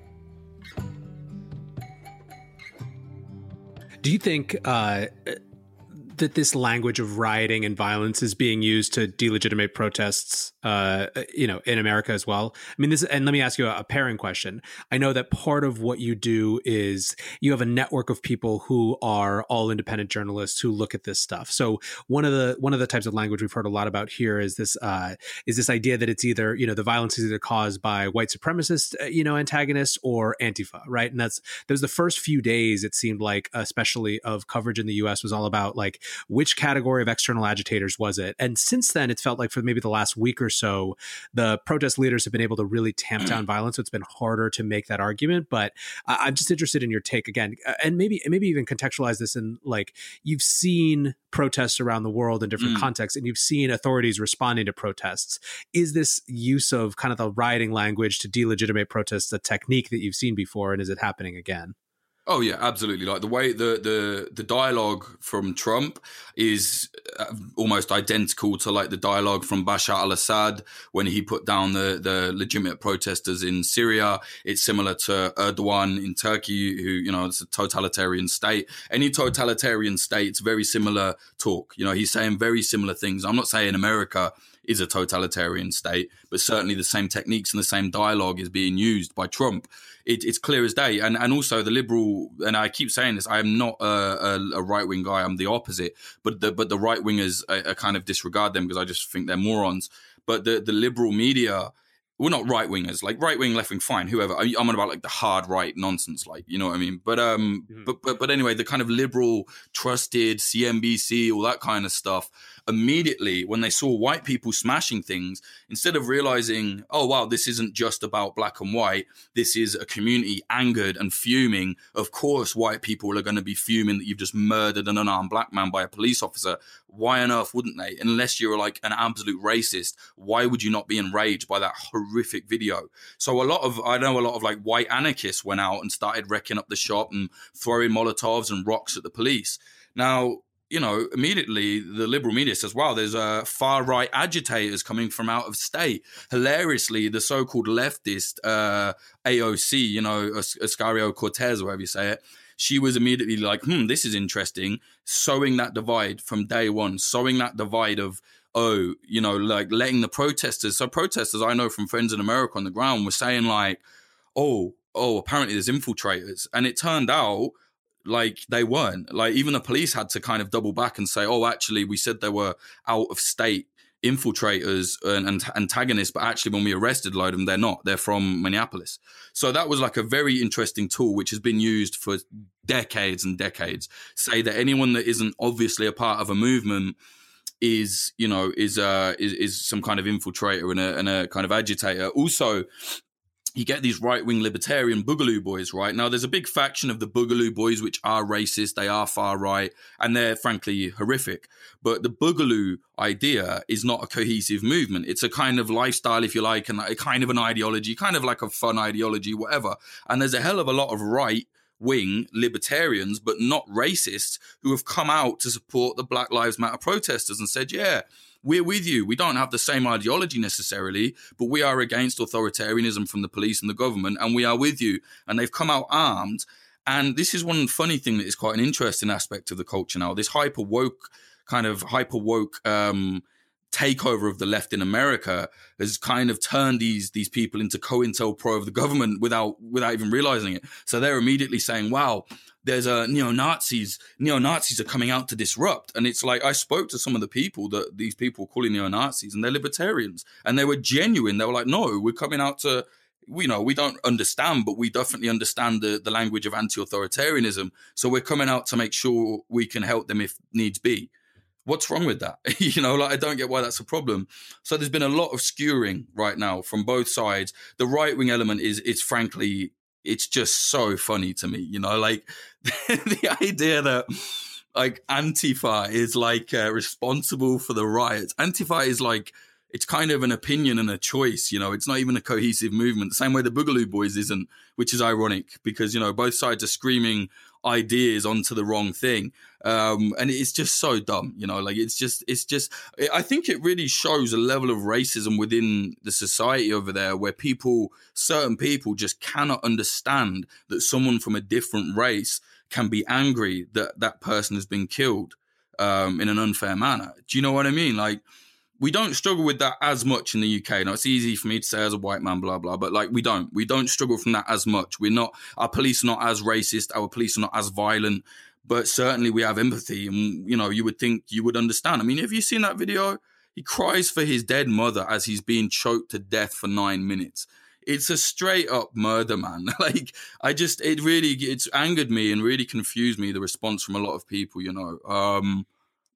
Do you think uh, that this language of rioting and violence is being used to delegitimate protests, uh, you know, in America as well. I mean, this, and let me ask you a, a pairing question. I know that part of what you do is you have a network of people who are all independent journalists who look at this stuff. So one of the one of the types of language we've heard a lot about here is this uh, is this idea that it's either you know the violence is either caused by white supremacist uh, you know antagonists or Antifa, right? And that's those the first few days it seemed like, especially of coverage in the U.S. was all about like which category of external agitators was it? And since then, it's felt like for maybe the last week or so, the protest leaders have been able to really tamp down violence. So it's been harder to make that argument. But I'm just interested in your take again, uh, and maybe maybe even contextualize this in like you've seen protests around the world in different mm. contexts, and you've seen authorities responding to protests. Is this use of kind of the rioting language to delegitimate protests a technique that you've seen before, and is it happening again? Oh yeah, absolutely. Like the way the the the dialogue from Trump is uh, almost identical to like the dialogue from Bashar al-Assad when he put down the the legitimate protesters in Syria. It's similar to Erdogan in Turkey, who you know it's a totalitarian state. Any totalitarian state, it's very similar talk. You know, he's saying very similar things. I'm not saying America is a totalitarian state, but certainly the same techniques and the same dialogue is being used by Trump it, it's clear as day. And and also the liberal, and I keep saying this, I am not a, a, a right wing guy. I'm the opposite. But the but the right wingers, I, I kind of disregard them because I just think they're morons. But the the liberal media we're not right wingers, like right wing, left wing, fine, whoever. I, am on about like the hard right nonsense, like you know what I mean. But um, mm-hmm. but but but anyway, the kind of liberal, trusted CNBC, all that kind of stuff immediately when they saw white people smashing things, instead of realizing, oh, wow, this isn't just about black and white, this is a community angered and fuming. Of course, white people are going to be fuming that you've just murdered an unarmed black man by a police officer. Why on earth wouldn't they? Unless you're like an absolute racist, why would you not be enraged by that horrific video? So a lot of, I know a lot of like white anarchists went out and started wrecking up the shop and throwing Molotovs and rocks at the police. Now, you know, immediately the liberal media says, wow, there's uh, far right agitators coming from out of state. Hilariously, the so called leftist uh, AOC, you know, Ocasio Cortez, whatever you say it, she was immediately like, hmm, this is interesting. Sowing that divide from day one, sowing that divide of, oh, you know, like letting the protesters. So, protesters I know from friends in America on the ground were saying, like, oh, oh, apparently there's infiltrators. And it turned out like they weren't. Like even the police had to kind of double back and say, "Oh, actually, we said there were out of state infiltrators and, and, antagonists, but actually, when we arrested a load of them, they're not. They're from Minneapolis. So that was like a very interesting tool, which has been used for decades and decades. Say that anyone that isn't obviously a part of a movement is, you know, is uh is, is some kind of infiltrator and a, and a kind of agitator. Also, you get these right wing libertarian boogaloo boys, right? Now, there's a big faction of the boogaloo boys which are racist, they are far right, and they're frankly horrific. But the boogaloo idea is not a cohesive movement. It's a kind of lifestyle, if you like, and a kind of an ideology, kind of like a fun ideology, whatever. And there's a hell of a lot of right wing libertarians, but not racists, who have come out to support the Black Lives Matter protesters and said, yeah, we're with you. We don't have the same ideology necessarily, but we are against authoritarianism from the police and the government, and we are with you. And they've come out armed. And this is one funny thing that is quite an interesting aspect of the culture now. This hyper woke kind of hyper woke um, takeover of the left in America has kind of turned these these people into COINTELPRO of the government without without even realizing it. So they're immediately saying, "Wow, there's a neo Nazis. Neo Nazis are coming out to disrupt." And it's like I spoke to some of the people that these people were calling neo Nazis, and they're libertarians, and they were genuine. They were like, "No, we're coming out to." You know we don't understand, but we definitely understand the, the language of anti-authoritarianism. So we're coming out to make sure we can help them if needs be what's wrong with that? you know, like I don't get why that's a problem. So there's been a lot of skewering right now from both sides. The right wing element is it's frankly it's just so funny to me, you know, like the idea that like Antifa is like uh, responsible for the riots. Antifa is like it's kind of an opinion and a choice, you know. It's not even a cohesive movement. The same way the Boogaloo Boys isn't, which is ironic because you know both sides are screaming ideas onto the wrong thing, um, and it's just so dumb, you know. Like it's just, it's just. I think it really shows a level of racism within the society over there, where people, certain people, just cannot understand that someone from a different race can be angry that that person has been killed um, in an unfair manner. Do you know what I mean? Like we don't struggle with that as much in the UK. Now it's easy for me to say as a white man, blah blah, but like we don't, we don't struggle from that as much. We're not, our police are not as racist, our police are not as violent, but certainly we have empathy, and you know, you would think you would understand. I mean, have you seen that video? He cries for his dead mother as he's being choked to death for nine minutes. It's a straight up murder, man. like I just, it really, it's angered me and really confused me. The response from a lot of people, you know. Um,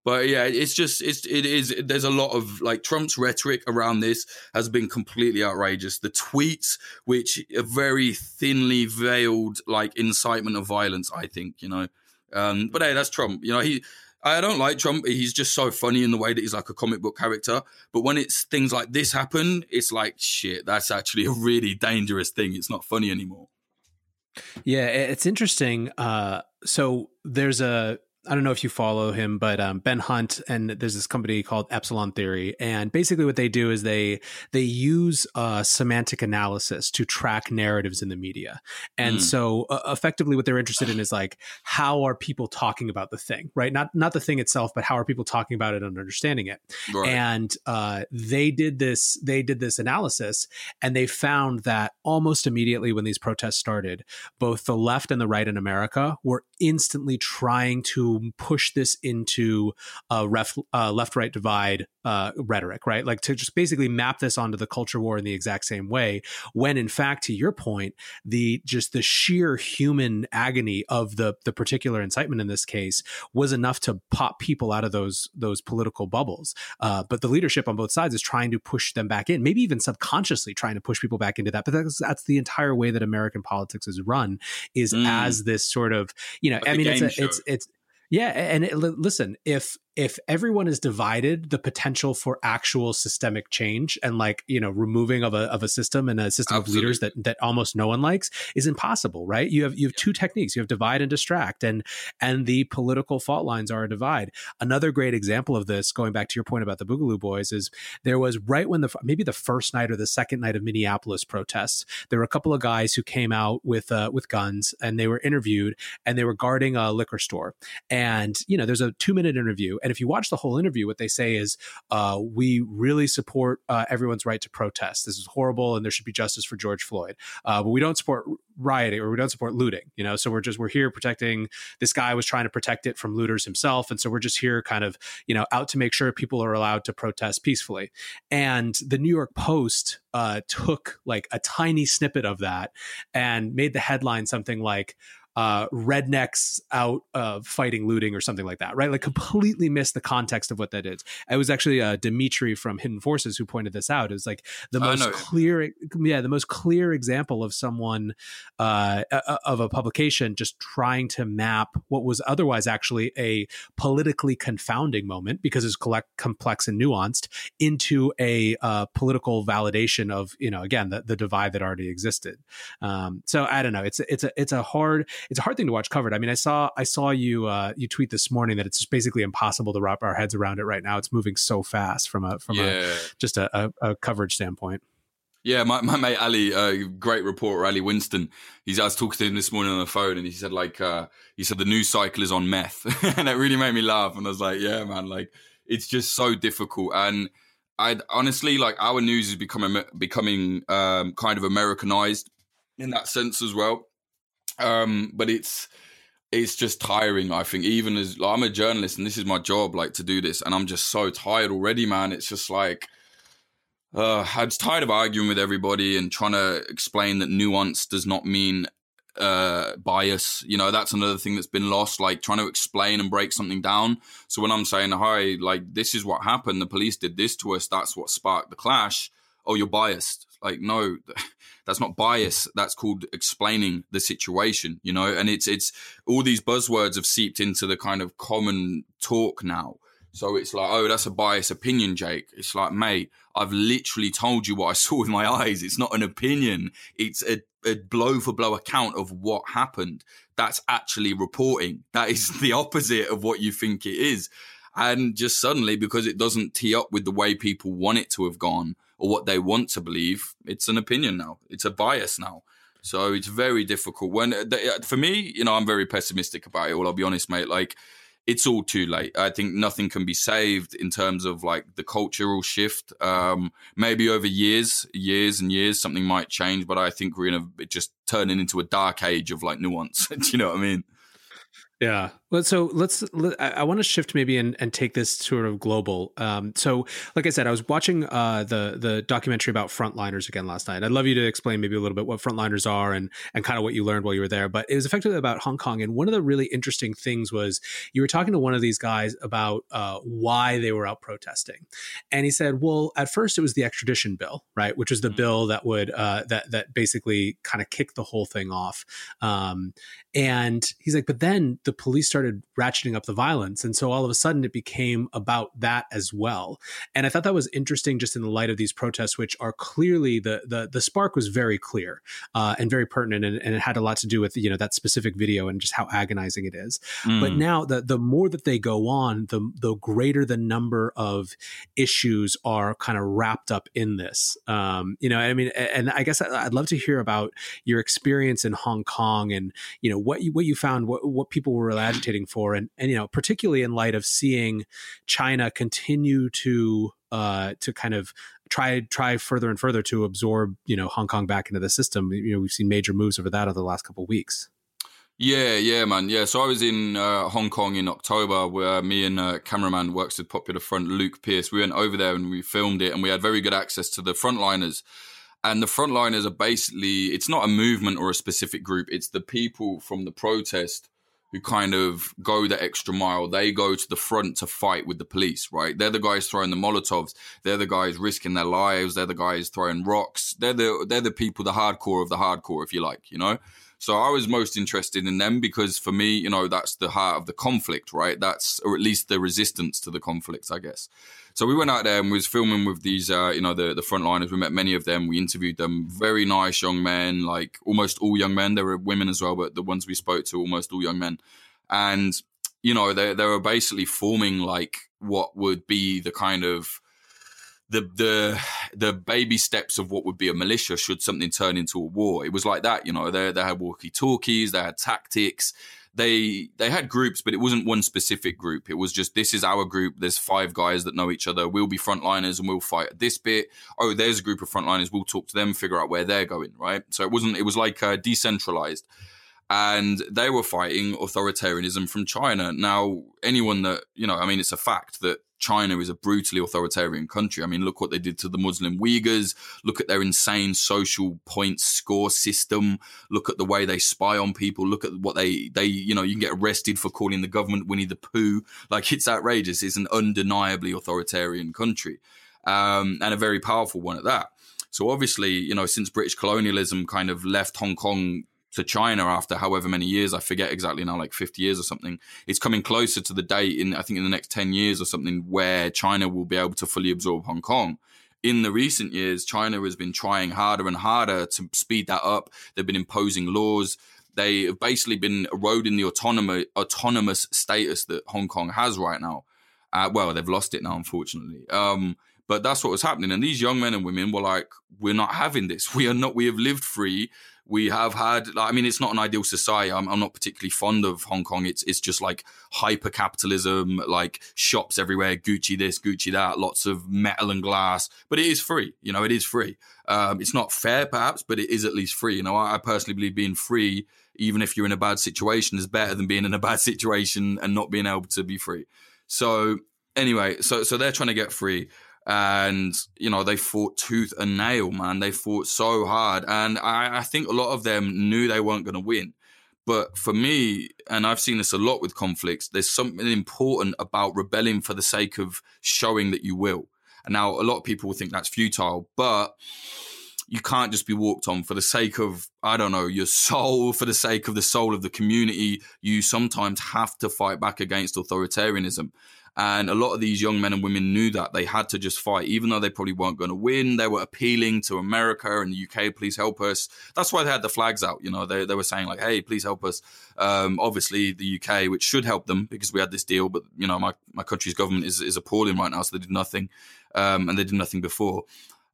but yeah, it's just it's it is. There's a lot of like Trump's rhetoric around this has been completely outrageous. The tweets, which are very thinly veiled, like incitement of violence. I think you know. Um, but hey, that's Trump. You know he. I don't like Trump. He's just so funny in the way that he's like a comic book character. But when it's things like this happen, it's like shit. That's actually a really dangerous thing. It's not funny anymore. Yeah, it's interesting. Uh, so there's a I don't know if you follow him, but um, Ben Hunt and there's this company called Epsilon Theory, and basically what they do is they they use uh, semantic analysis to track narratives in the media, and mm. so uh, effectively what they're interested in is like how are people talking about the thing, right? Not not the thing itself, but how are people talking about it and understanding it. Right. And uh, they did this they did this analysis, and they found that almost immediately when these protests started, both the left and the right in America were instantly trying to push this into a ref, uh, left right divide uh, rhetoric, right? Like to just basically map this onto the culture war in the exact same way. When in fact, to your point, the just the sheer human agony of the the particular incitement in this case was enough to pop people out of those those political bubbles. Uh, but the leadership on both sides is trying to push them back in, maybe even subconsciously trying to push people back into that. But that's that's the entire way that American politics is run, is mm. as this sort of you know. I mean, it's a, it's it's yeah, and it, listen, if if everyone is divided, the potential for actual systemic change and like, you know, removing of a, of a system and a system Absolutely. of leaders that, that almost no one likes is impossible, right? You have, you have two techniques. You have divide and distract and, and the political fault lines are a divide. Another great example of this, going back to your point about the Boogaloo Boys is there was right when the, maybe the first night or the second night of Minneapolis protests, there were a couple of guys who came out with, uh, with guns and they were interviewed and they were guarding a liquor store. And, you know, there's a two minute interview and if you watch the whole interview, what they say is, uh, we really support uh, everyone's right to protest. This is horrible, and there should be justice for George Floyd. Uh, but we don't support rioting or we don't support looting. You know, so we're just we're here protecting. This guy was trying to protect it from looters himself, and so we're just here, kind of, you know, out to make sure people are allowed to protest peacefully. And the New York Post uh, took like a tiny snippet of that and made the headline something like uh, rednecks out uh, fighting looting or something like that, right? Like completely missed the context of what that is. It was actually uh, Demetri from Hidden Forces who pointed this out. It was like the most clear, yeah, the most clear example of someone uh, of a publication just trying to map what was otherwise actually a politically confounding moment because it's collect, complex and nuanced into a uh, political validation of you know again the, the divide that already existed. Um, so I don't know. It's it's a it's a hard it's a hard thing to watch covered. I mean, I saw I saw you uh, you tweet this morning that it's just basically impossible to wrap our heads around it right now. It's moving so fast from a from yeah. a just a, a, a coverage standpoint. Yeah, my, my mate Ali, uh, great reporter Ali Winston. He's I was talking to him this morning on the phone, and he said like uh, he said the news cycle is on meth, and it really made me laugh. And I was like, yeah, man, like it's just so difficult. And I honestly like our news is becoming becoming um, kind of Americanized in that sense as well. Um, but it's it's just tiring. I think even as like, I'm a journalist and this is my job, like to do this, and I'm just so tired already, man. It's just like uh, I'm tired of arguing with everybody and trying to explain that nuance does not mean uh, bias. You know, that's another thing that's been lost, like trying to explain and break something down. So when I'm saying, hi, like, this is what happened, the police did this to us, that's what sparked the clash. Oh, you're biased. Like, no, that's not bias. That's called explaining the situation, you know? And it's, it's all these buzzwords have seeped into the kind of common talk now. So it's like, oh, that's a biased opinion, Jake. It's like, mate, I've literally told you what I saw with my eyes. It's not an opinion. It's a a blow for blow account of what happened. That's actually reporting. That is the opposite of what you think it is. And just suddenly, because it doesn't tee up with the way people want it to have gone or what they want to believe, it's an opinion now. It's a bias now. So it's very difficult. When for me, you know, I'm very pessimistic about it all. I'll be honest, mate. Like it's all too late. I think nothing can be saved in terms of like the cultural shift. Um, maybe over years, years and years, something might change, but I think we're in a just turning into a dark age of like nuance. Do you know what I mean? Yeah. Well, so let's. Let, I, I want to shift maybe and, and take this sort of global. Um, so, like I said, I was watching uh, the the documentary about frontliners again last night. I'd love you to explain maybe a little bit what frontliners are and and kind of what you learned while you were there. But it was effectively about Hong Kong. And one of the really interesting things was you were talking to one of these guys about uh, why they were out protesting, and he said, "Well, at first it was the extradition bill, right, which was the mm-hmm. bill that would uh, that that basically kind of kicked the whole thing off." Um, and he's like, "But then." the police started ratcheting up the violence. And so all of a sudden it became about that as well. And I thought that was interesting just in the light of these protests, which are clearly the the, the spark was very clear uh, and very pertinent. And, and, it had a lot to do with, you know, that specific video and just how agonizing it is. Mm. But now the, the more that they go on, the, the greater the number of issues are kind of wrapped up in this. Um, you know, I mean, and I guess I'd love to hear about your experience in Hong Kong and, you know, what you, what you found, what, what people were really agitating for, and and you know particularly in light of seeing China continue to uh, to kind of try try further and further to absorb you know Hong Kong back into the system. You know we've seen major moves over that over the last couple of weeks. Yeah, yeah, man. Yeah, so I was in uh, Hong Kong in October where me and uh, cameraman works with Popular Front, Luke Pierce. We went over there and we filmed it and we had very good access to the frontliners and the frontliners are basically it's not a movement or a specific group it's the people from the protest who kind of go the extra mile. They go to the front to fight with the police right? They're the guys throwing the molotovs. They're the guys risking their lives. They're the guys throwing rocks. They're the they're the people the hardcore of the hardcore if you like you know? So I was most interested in them because for me, you know, that's the heart of the conflict, right? That's, or at least the resistance to the conflict, I guess. So we went out there and we was filming with these, uh, you know, the, the frontliners. We met many of them. We interviewed them. Very nice young men, like almost all young men. There were women as well, but the ones we spoke to, almost all young men. And, you know, they, they were basically forming like what would be the kind of, the the the baby steps of what would be a militia should something turn into a war. It was like that, you know. They they had walkie talkies, they had tactics, they they had groups, but it wasn't one specific group. It was just this is our group. There's five guys that know each other. We'll be frontliners and we'll fight this bit. Oh, there's a group of frontliners. We'll talk to them, figure out where they're going. Right. So it wasn't. It was like uh, decentralized, and they were fighting authoritarianism from China. Now, anyone that you know, I mean, it's a fact that China is a brutally authoritarian country. I mean, look what they did to the Muslim Uyghurs. Look at their insane social points score system. Look at the way they spy on people. Look at what they, they, you know, you can get arrested for calling the government Winnie the Pooh. Like it's outrageous. It's an undeniably authoritarian country. Um, and a very powerful one at that. So obviously, you know, since British colonialism kind of left Hong Kong to China after however many years, I forget exactly now, like 50 years or something. It's coming closer to the date in, I think, in the next 10 years or something, where China will be able to fully absorb Hong Kong. In the recent years, China has been trying harder and harder to speed that up. They've been imposing laws. They have basically been eroding the autonomous, autonomous status that Hong Kong has right now. Uh, well, they've lost it now, unfortunately. Um, but that's what was happening. And these young men and women were like, we're not having this. We are not, we have lived free We have had, I mean, it's not an ideal society. I'm, I'm not particularly fond of Hong Kong. It's it's just like hyper capitalism, like shops everywhere, Gucci this, Gucci that, lots of metal and glass. But it is free. You know, it is free. Um, it's not fair, perhaps, but it is at least free. You know, I, I personally believe being free, even if you're in a bad situation, is better than being in a bad situation and not being able to be free. So anyway, so so they're trying to get free and you know they fought tooth and nail man. They fought so hard. And i, I think a lot of them knew they weren't going to win. But for me and i've seen this a lot with conflicts there's something important about rebelling for the sake of showing that you will. And now a lot of people think that's futile but you can't just be walked on for the sake of i don't know your soul for the sake of the soul of the community. You sometimes have to fight back against authoritarianism and a lot of these young men and women knew that they had to just fight, even though they probably weren't going to win. They were appealing to America and the UK, please help us. That's why they had the flags out. You know, they, they were saying, like, hey, please help us. Um, obviously, the UK, which should help them because we had this deal, but, you know, my, my country's government is, is appalling right now. So they did nothing. Um, and they did nothing before.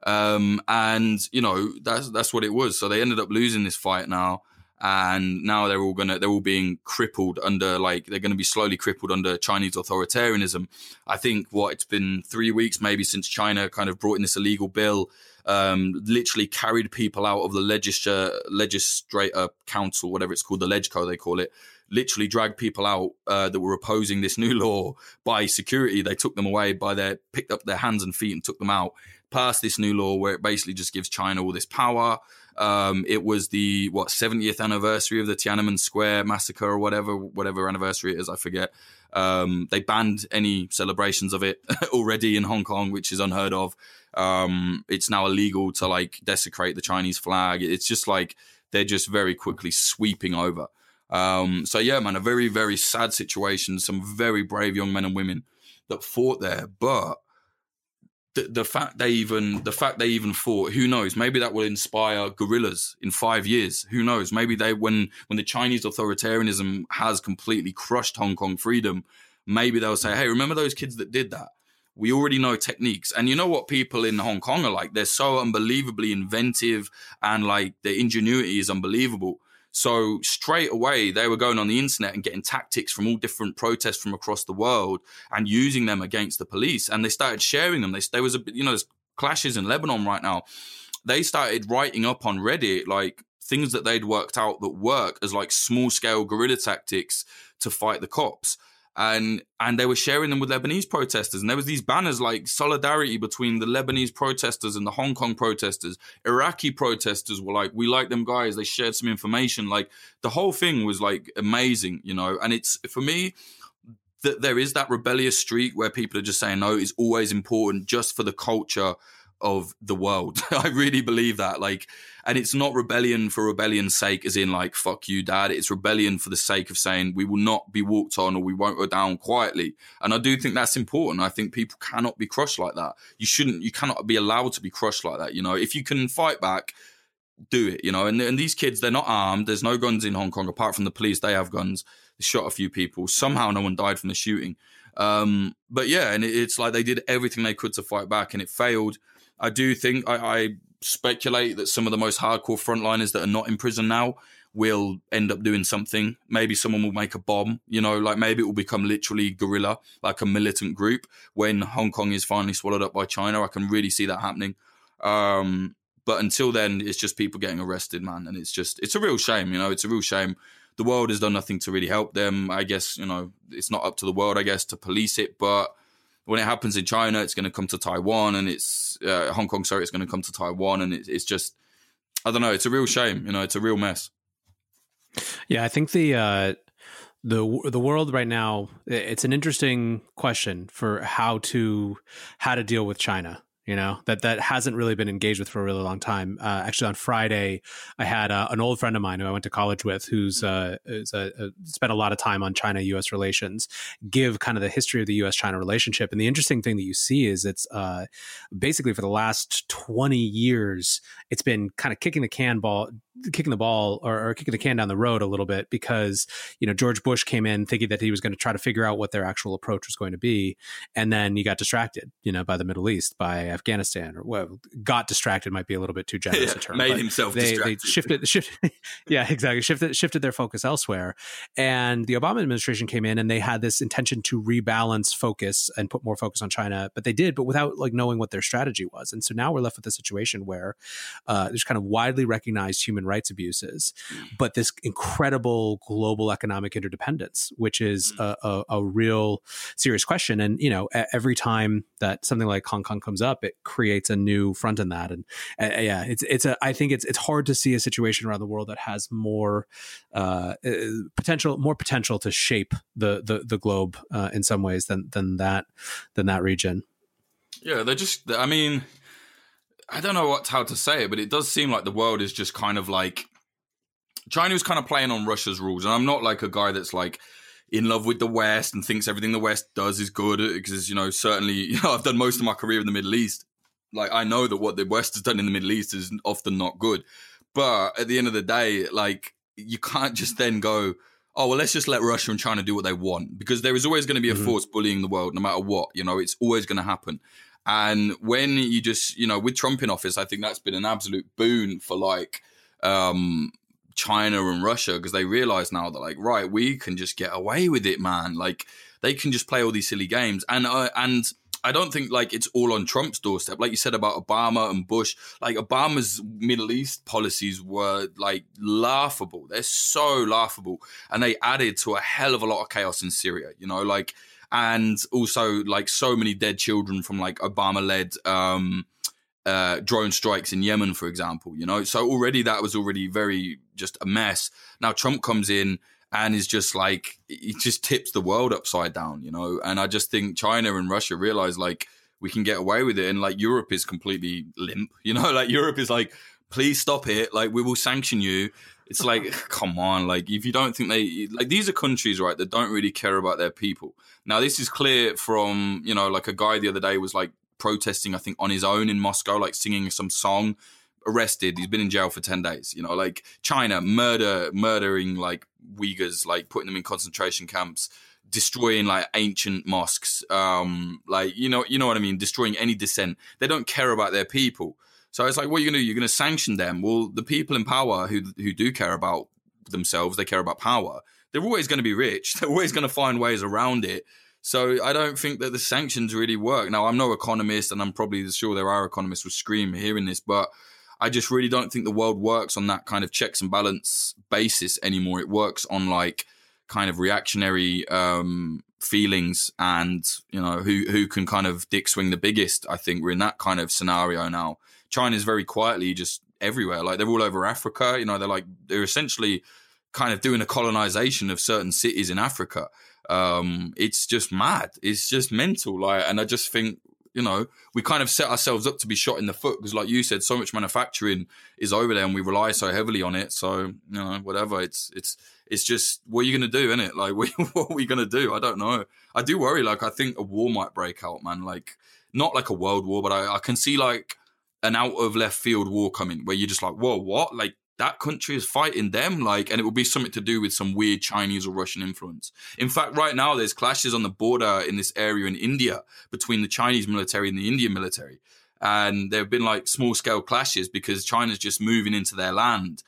Um, and, you know, that's, that's what it was. So they ended up losing this fight now and now they're all gonna they're all being crippled under like they're gonna be slowly crippled under Chinese authoritarianism. I think what it's been three weeks maybe since China kind of brought in this illegal bill, um, literally carried people out of the legislature legislator council, whatever it's called, the legco they call it. Literally dragged people out uh, that were opposing this new law by security. They took them away by their picked up their hands and feet and took them out. Passed this new law where it basically just gives China all this power. Um, it was the what 70th anniversary of the Tiananmen Square massacre or whatever whatever anniversary it is, I forget. Um, they banned any celebrations of it already in Hong Kong, which is unheard of. Um, it's now illegal to like desecrate the Chinese flag. It's just like they're just very quickly sweeping over. Um, so yeah, man, a very very sad situation. Some very brave young men and women that fought there, but the, the fact they even the fact they even fought who knows? Maybe that will inspire guerrillas in five years. Who knows? Maybe they when when the chinese authoritarianism has completely crushed hong kong freedom maybe they'll say hey remember those kids that did that? We already know techniques. And you know what people in hong kong are like? They're so unbelievably inventive and like their ingenuity is unbelievable so straight away, they were going on the internet and getting tactics from all different protests from across the world and using them against the police. And they started sharing them. They, there was a, you know, there's clashes in Lebanon right now. They started writing up on Reddit like things that they'd worked out that work as like small scale guerrilla tactics to fight the cops and and they were sharing them with Lebanese protesters. And there was these banners like solidarity between the Lebanese protesters and the Hong Kong protesters. Iraqi protesters were like, "We like them guys." They shared some information. Like the whole thing was like amazing, you know. And it's for me that there is that rebellious streak where people are just saying no. It's always important just for the culture of the world. I really believe that. Like, and it's not rebellion for rebellion's sake, as in like "fuck you, dad." It's rebellion for the sake of saying we will not be walked on or we won't go down quietly. And I do think that's important. I think people cannot be crushed like that. You shouldn't. You cannot be allowed to be crushed like that. You know, if you can fight back, do it. You know, and and these kids, they're not armed. There's no guns in Hong Kong apart from the police. They have guns. They shot a few people. Somehow, no one died from the shooting. Um, but yeah, and it, it's like they did everything they could to fight back, and it failed I do think I, I speculate that some of the most hardcore frontliners that are not in prison now will end up doing something. Maybe someone will make a bomb, you know, like maybe it will become literally guerrilla, like a militant group when Hong Kong is finally swallowed up by China. I can really see that happening. Um, but until then, it's just people getting arrested, man. And it's just, it's a real shame, you know, it's a real shame. The world has done nothing to really help them. I guess, you know, it's not up to the world, I guess, to police it. But when it happens in China, it's going to come to Taiwan, and it's uh, Hong Kong. Sorry, it's going to come to Taiwan, and it, it's just I don't know. It's a real shame. You know, it's a real mess. Yeah, I think the uh, the the world right now it's an interesting question for how to how to deal with China you know that that hasn't really been engaged with for a really long time. Uh, actually, on Friday, I had uh, an old friend of mine who I went to college with, who's, uh, is a, a, spent a lot of time on China-U.S. relations, give kind of the history of the U.S.-China relationship. And the interesting thing that you see is it's uh, basically for the last twenty years, it's been kind of kicking the can ball, kicking the ball or, or, kicking the can down the road a little bit because you know George Bush came in thinking that he was going to try to figure out what their actual approach was going to be, and then he got distracted, you know, by the Middle East, by Afghanistan, or well, got distracted might be a little bit too generous yeah, a term. Made himself they, distracted. They shifted, shifted, yeah, exactly, shifted shifted their focus elsewhere, and the Obama administration came in and they had this intention to rebalance focus and put more focus on China, but they did, but without like knowing what their strategy was, and so now we're left with a situation where uh, there's kind of widely recognized human rights abuses, mm. but this incredible global economic interdependence, which is mm. a, a, a real serious question. And you know, every time that something like Hong Kong comes up, it creates a new front in that. And uh, yeah, it's it's a I think it's it's hard to see a situation around the world that has more uh, uh, potential, more potential to shape the the, the globe uh, in some ways than than that than that region. Yeah, they're just. I mean, I don't know what how to say it, but it does seem like the world is just kind of like China is kind of playing on Russia's rules, and I'm not like a guy that's like in love with the West and thinks everything the West does is good because you know certainly you know I've done most of my career in the Middle East. Like I know that what the West has done in the Middle East is often not good, but at the end of the day, like you can't just then go, oh well, let's just let Russia and China do what they want because there is always going to be a mm-hmm. force bullying the world, no matter what. You know, it's always going to happen. And when you just, you know, with Trump in office, I think that's been an absolute boon for like um, China and Russia because they realize now that like, right, we can just get away with it, man. Like they can just play all these silly games. And uh, and I don't think like it's all on Trump's doorstep. Like you said about Obama and Bush, like Obama's Middle East policies were like laughable. They're so laughable. And they added to a hell of a lot of chaos in Syria, you know, like and also like so many dead children from like Obama led um, uh, drone strikes in Yemen, for example. You know, so already that was already very just a mess. Now Trump comes in and is just like he just tips the world upside down. You know, and I just think China and Russia realize like we can get away with it, and like Europe is completely limp. You know, like Europe is like please stop it. Like we will sanction you. It's like, come on, like if you don't think they like these are countries, right, that don't really care about their people. Now, this is clear from, you know, like a guy the other day was like protesting, I think, on his own in Moscow, like singing some song, arrested. He's been in jail for 10 days, you know, like China, murder, murdering like Uyghurs, like putting them in concentration camps destroying like ancient mosques um like you know you know what i mean destroying any dissent they don't care about their people so it's like, what are you going to do? You're going to sanction them. Well, the people in power who who do care about themselves, they care about power. They're always going to be rich. They're always going to find ways around it. So I don't think that the sanctions really work. Now I'm no economist, and I'm probably sure there are economists who scream hearing this, but I just really don't think the world works on that kind of checks and balance basis anymore. It works on like kind of reactionary um, feelings and you know who who can kind of dick swing the biggest. I think we're in that kind of scenario now. China's very quietly just everywhere. Like they're all over Africa. You know, they're like they're essentially kind of doing a colonization of certain cities in Africa. Um, it's just mad. It's just mental. Like, and I just think you know we kind of set ourselves up to be shot in the foot because, like you said, so much manufacturing is over there, and we rely so heavily on it. So you know, whatever. It's it's it's just what are you gonna do, isn't it? Like, what are we gonna do? I don't know. I do worry. Like, I think a war might break out, man. Like, not like a world war, but I, I can see like an out of left field war coming where you're just like, whoa, what? Like that country is fighting them, like, and it will be something to do with some weird Chinese or Russian influence. In fact, right now there's clashes on the border in this area in India between the Chinese military and the Indian military. And there have been like small scale clashes because China's just moving into their land.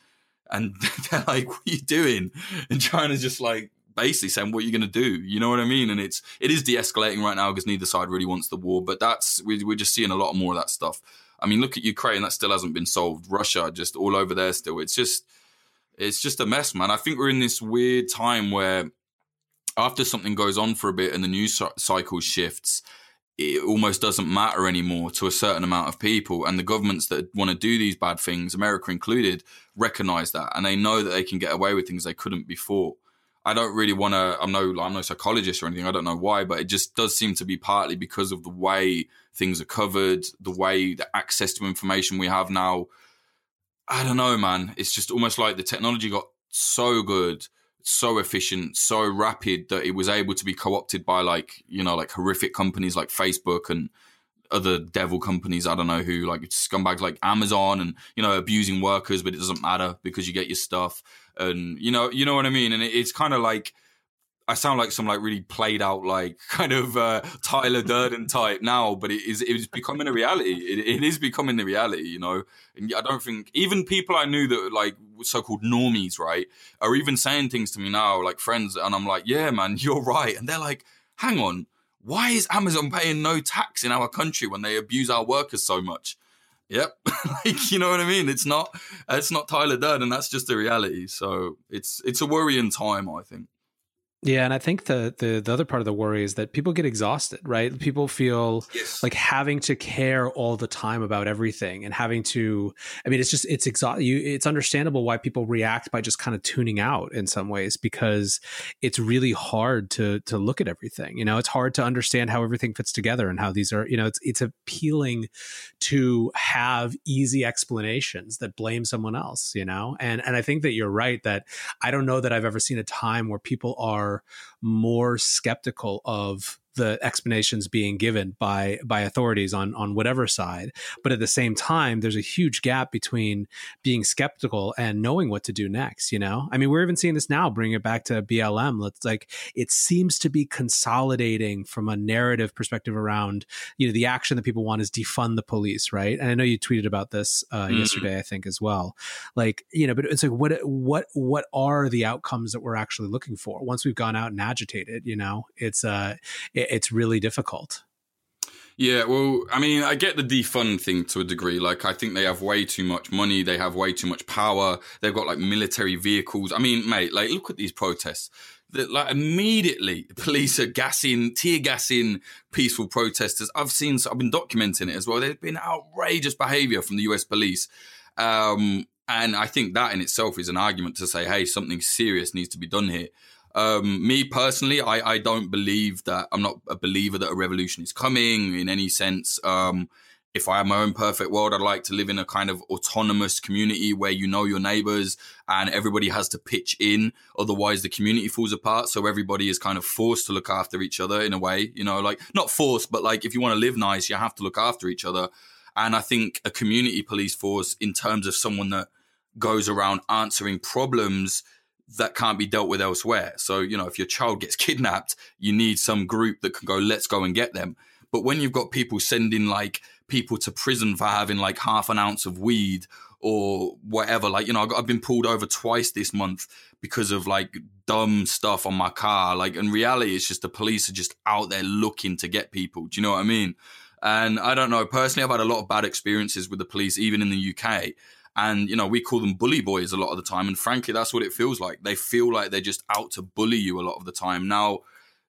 And they're like, what are you doing? And China's just like, basically saying what are you going to do you know what i mean and it's it is de-escalating right now because neither side really wants the war but that's we, we're just seeing a lot more of that stuff I mean, look at Ukraine; that still hasn't been solved. Russia, just all over there still. It's just, it's just a mess, man. I think we're in this weird time where, after something goes on for a bit and the news cycle shifts, it almost doesn't matter anymore to a certain amount of people. And the governments that want to do these bad things, America included, recognize that, and they know that they can get away with things they couldn't before. I don't really want to. I'm no, I'm no psychologist or anything. I don't know why, but it just does seem to be partly because of the way things are covered, the way the access to information we have now. I don't know, man. It's just almost like the technology got so good, so efficient, so rapid that it was able to be co-opted by like you know like horrific companies like Facebook and other devil companies. I don't know who, like scumbags like Amazon, and you know, abusing workers, but it doesn't matter because you get your stuff, and you know, you know what I mean. And it, it's kind of like I sound like some like really played out like kind of uh, Tyler Durden type now, but it is it is becoming a reality. It, it is becoming the reality, you know. And I don't think even people I knew that like so-called normies, right, are even saying things to me now, like friends, and I'm like, yeah, man, you're right, and they're like, hang on, why is Amazon paying no tax in our country when they abuse our workers so much? Yep, like you know what I mean. It's not it's not Tyler Durden. That's just the reality. So it's it's a worrying time, I think. Yeah, and I think the, the the other part of the worry is that people get exhausted, right? People feel yes. like having to care all the time about everything and having to. I mean, it's just it's exhaust. You, it's understandable why people react by just kind of tuning out in some ways because it's really hard to to look at everything. You know, it's hard to understand how everything fits together and how these are. You know, it's it's appealing to have easy explanations that blame someone else. You know, and and I think that you're right that I don't know that I've ever seen a time where people are more skeptical of the explanations being given by by authorities on on whatever side. But at the same time there's a huge gap between being skeptical and knowing what to do next you know? I mean we're even seeing this now bring it back to blm let's like it seems to be consolidating from a narrative perspective around you know the action that people want is defund the police right? And i know you tweeted about this uh, mm-hmm. yesterday i think as well. Like you know but it's like what what what are the outcomes that we're actually looking for once we've gone out and agitated you know? It's uh it, it's really difficult. Yeah, well, I mean, I get the defund thing to a degree. Like, I think they have way too much money. They have way too much power. They've got like military vehicles. I mean, mate, like, look at these protests. That like immediately, police are gassing, tear gassing peaceful protesters. I've seen, I've been documenting it as well. There's been outrageous behavior from the US police. Um, and I think that in itself is an argument to say, hey, something serious needs to be done here. Um, me personally, I, I don't believe that I'm not a believer that a revolution is coming in any sense. Um, if I had my own perfect world, I'd like to live in a kind of autonomous community where you know your neighbors and everybody has to pitch in. Otherwise, the community falls apart. So everybody is kind of forced to look after each other in a way, you know, like not forced, but like if you want to live nice, you have to look after each other. And I think a community police force, in terms of someone that goes around answering problems that can't be dealt with elsewhere. So, you know, if your child gets kidnapped, you need some group that can go, let's go and get them. But when you've got people sending like people to prison for having like half an ounce of weed or whatever, like, you know, I've been pulled over twice this month because of like dumb stuff on my car. Like, in reality, it's just the police are just out there looking to get people. Do you know what I mean? And I don't know, personally, I've had a lot of bad experiences with the police, even in the UK. And, you know, we call them bully boys a lot of the time. And frankly, that's what it feels like. They feel like they're just out to bully you a lot of the time. Now,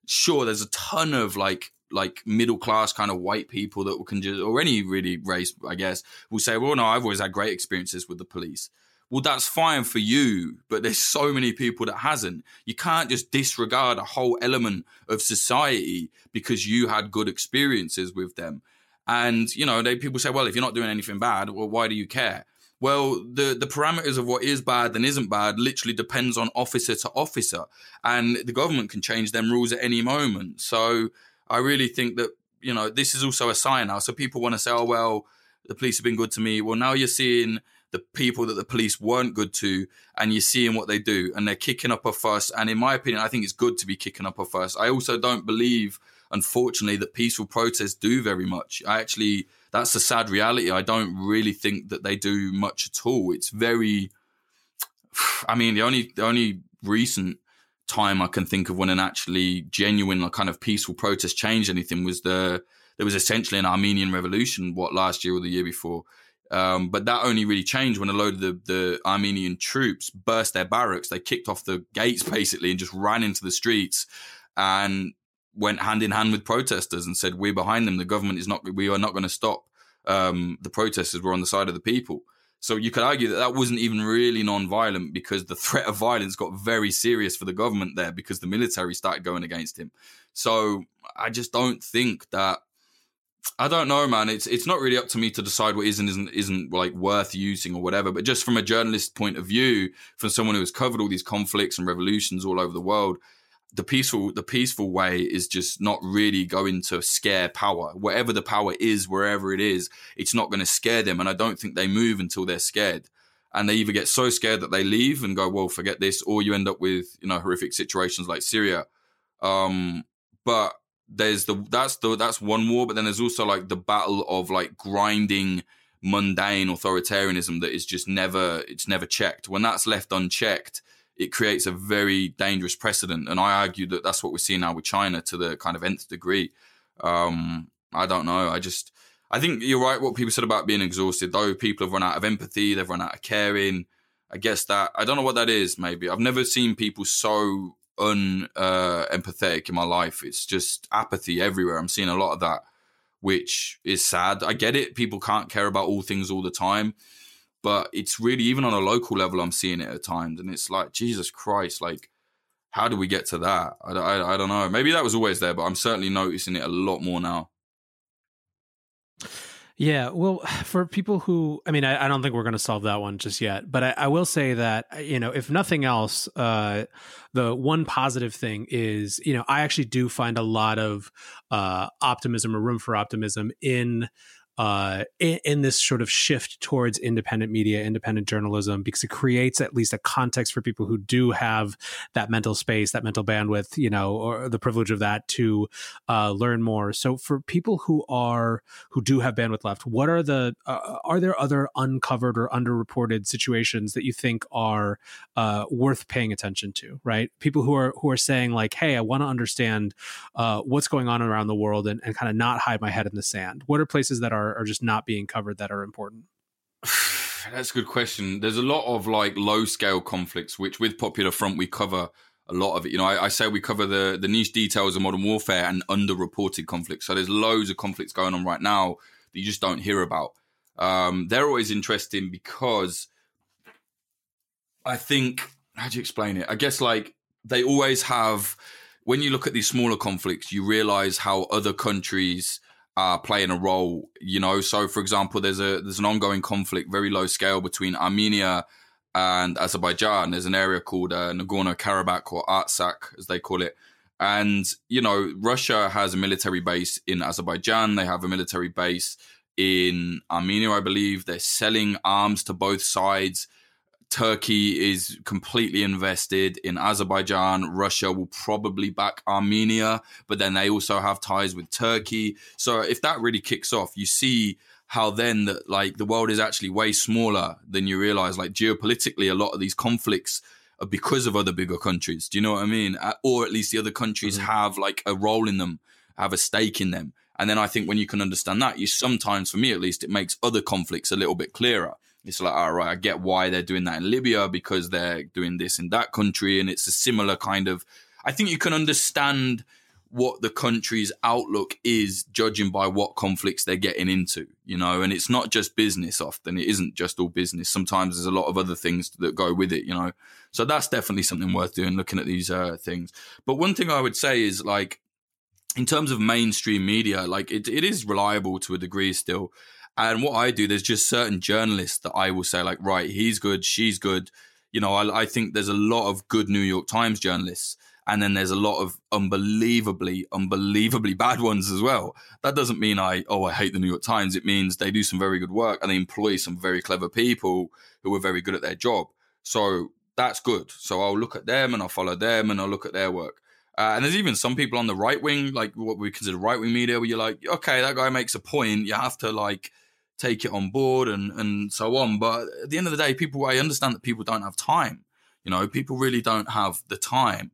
sure, there's a ton of like, like middle class kind of white people that can just, or any really race, I guess, will say, well, no, I've always had great experiences with the police. Well, that's fine for you, but there's so many people that hasn't. You can't just disregard a whole element of society because you had good experiences with them. And, you know, they people say, well, if you're not doing anything bad, well, why do you care? Well, the, the parameters of what is bad and isn't bad literally depends on officer to officer. And the government can change them rules at any moment. So I really think that, you know, this is also a sign now. So people want to say, oh, well, the police have been good to me. Well, now you're seeing the people that the police weren't good to and you're seeing what they do and they're kicking up a fuss. And in my opinion, I think it's good to be kicking up a fuss. I also don't believe, unfortunately, that peaceful protests do very much. I actually that's a sad reality. I don't really think that they do much at all. It's very, I mean, the only the only recent time I can think of when an actually genuine, like, kind of peaceful protest changed anything was the there was essentially an Armenian revolution, what last year or the year before. Um, but that only really changed when a load of the, the Armenian troops burst their barracks. They kicked off the gates basically and just ran into the streets and went hand in hand with protesters and said, "We're behind them. The government is not. We are not going to stop." Um, the protesters were on the side of the people. So you could argue that that wasn't even really non-violent because the threat of violence got very serious for the government there because the military started going against him. So I just don't think that. I don't know, man. It's it's not really up to me to decide what is and isn't isn't like worth using or whatever. But just from a journalist point of view, from someone who has covered all these conflicts and revolutions all over the world, the peaceful the peaceful way is just not really going to scare power. Whatever the power is wherever it is it's not going to scare them and i don't think they move until they're scared. And they either get so scared that they leave and go well forget this or you end up with you know horrific situations like syria. Um but there's the that's the that's one war but then there's also like the battle of like grinding mundane authoritarianism that is just never it's never checked. When that's left unchecked it creates a very dangerous precedent. And I argue that that's what we're seeing now with China to the kind of nth degree. Um, I don't know. I just, I think you're right. What people said about being exhausted, though, people have run out of empathy, they've run out of caring. I guess that I don't know what that is. Maybe I've never seen people so un uh, in my life. It's just apathy everywhere. I'm seeing a lot of that, which is sad. I get it. People can't care about all things all the time but it's really even on a local level i'm seeing it at times and it's like jesus christ like how do we get to that? I, I, I don't know. Maybe that was always there but i'm certainly noticing it a lot more now. Yeah, well, for people who, I mean, I, I don't think we're going to solve that one just yet, but I, I, will say that, you know, if nothing else, uh, the one positive thing is, you know, I actually do find a lot of uh, optimism or room for optimism in uh, in, in, this sort of shift towards independent media, independent journalism, because it creates at least a context for people who do have that mental space, that mental bandwidth, you know, or the privilege of that to uh, learn more. So for people who are who do have bandwidth left, what are the uh, are there other uncovered or underreported situations that you think are uh, worth paying attention to? Right, people who are who are saying like, hey, I want to understand uh, what's going on around the world and, and kind of not hide my head in the sand. What are places that are are, are just not being covered that are important? That's a good question. There's a lot of like low scale conflicts, which with Popular Front we cover a lot of it. You know, I, I, say we cover the the niche details of modern warfare and underreported conflicts. So there's loads of conflicts going on right now that you just don't hear about. Um, they're always interesting because I think how do you explain it? I guess like they always have when you look at these smaller conflicts, you realize how other countries are playing a role. You know, so for example, there's a there's an ongoing conflict, very low scale, between Armenia and Azerbaijan. There's an area called uh, Nagorno Karabakh or Artsakh, as they call it. And you know, Russia has a military base in Azerbaijan. They have a military base in Armenia, I believe. They're selling arms to both sides. Turkey is completely invested in Azerbaijan. Russia will probably back Armenia, but then they also have ties with Turkey. So if that really kicks off, you see how then that like the world is actually way smaller than you realize. Like geopolitically, a lot of these conflicts are because of other bigger countries. Do you know what I mean? Or at least the other countries mm-hmm. have like a role in them, have a stake in them. And then I think when you can understand that, you sometimes, for me at least, it makes other conflicts a little bit clearer it's like, all right, I get why they're doing that in Libya because they're doing this in that country. And it's a similar kind of, I think you can understand what the country's outlook is judging by what conflicts they're getting into, you know, and it's not just business often. It isn't just all business. Sometimes there's a lot of other things that go with it, you know. So that's definitely something worth doing, looking at these uh, things. But one thing I would say is like, in terms of mainstream media, like it, it is reliable to a degree still. And what I do, there's just certain journalists that I will say, like, right, he's good, she's good. You know, I, I think there's a lot of good New York Times journalists, and then there's a lot of unbelievably, unbelievably bad ones as well. That doesn't mean I, oh, I hate the New York Times. It means they do some very good work and they employ some very clever people who are very good at their job. So that's good. So I'll look at them and I'll follow them and I'll look at their work. Uh, and there's even some people on the right wing, like what we consider right wing media, where you're like, okay, that guy makes a point. You have to like take it on board and and so on. But at the end of the day, people I understand that people don't have time. You know, people really don't have the time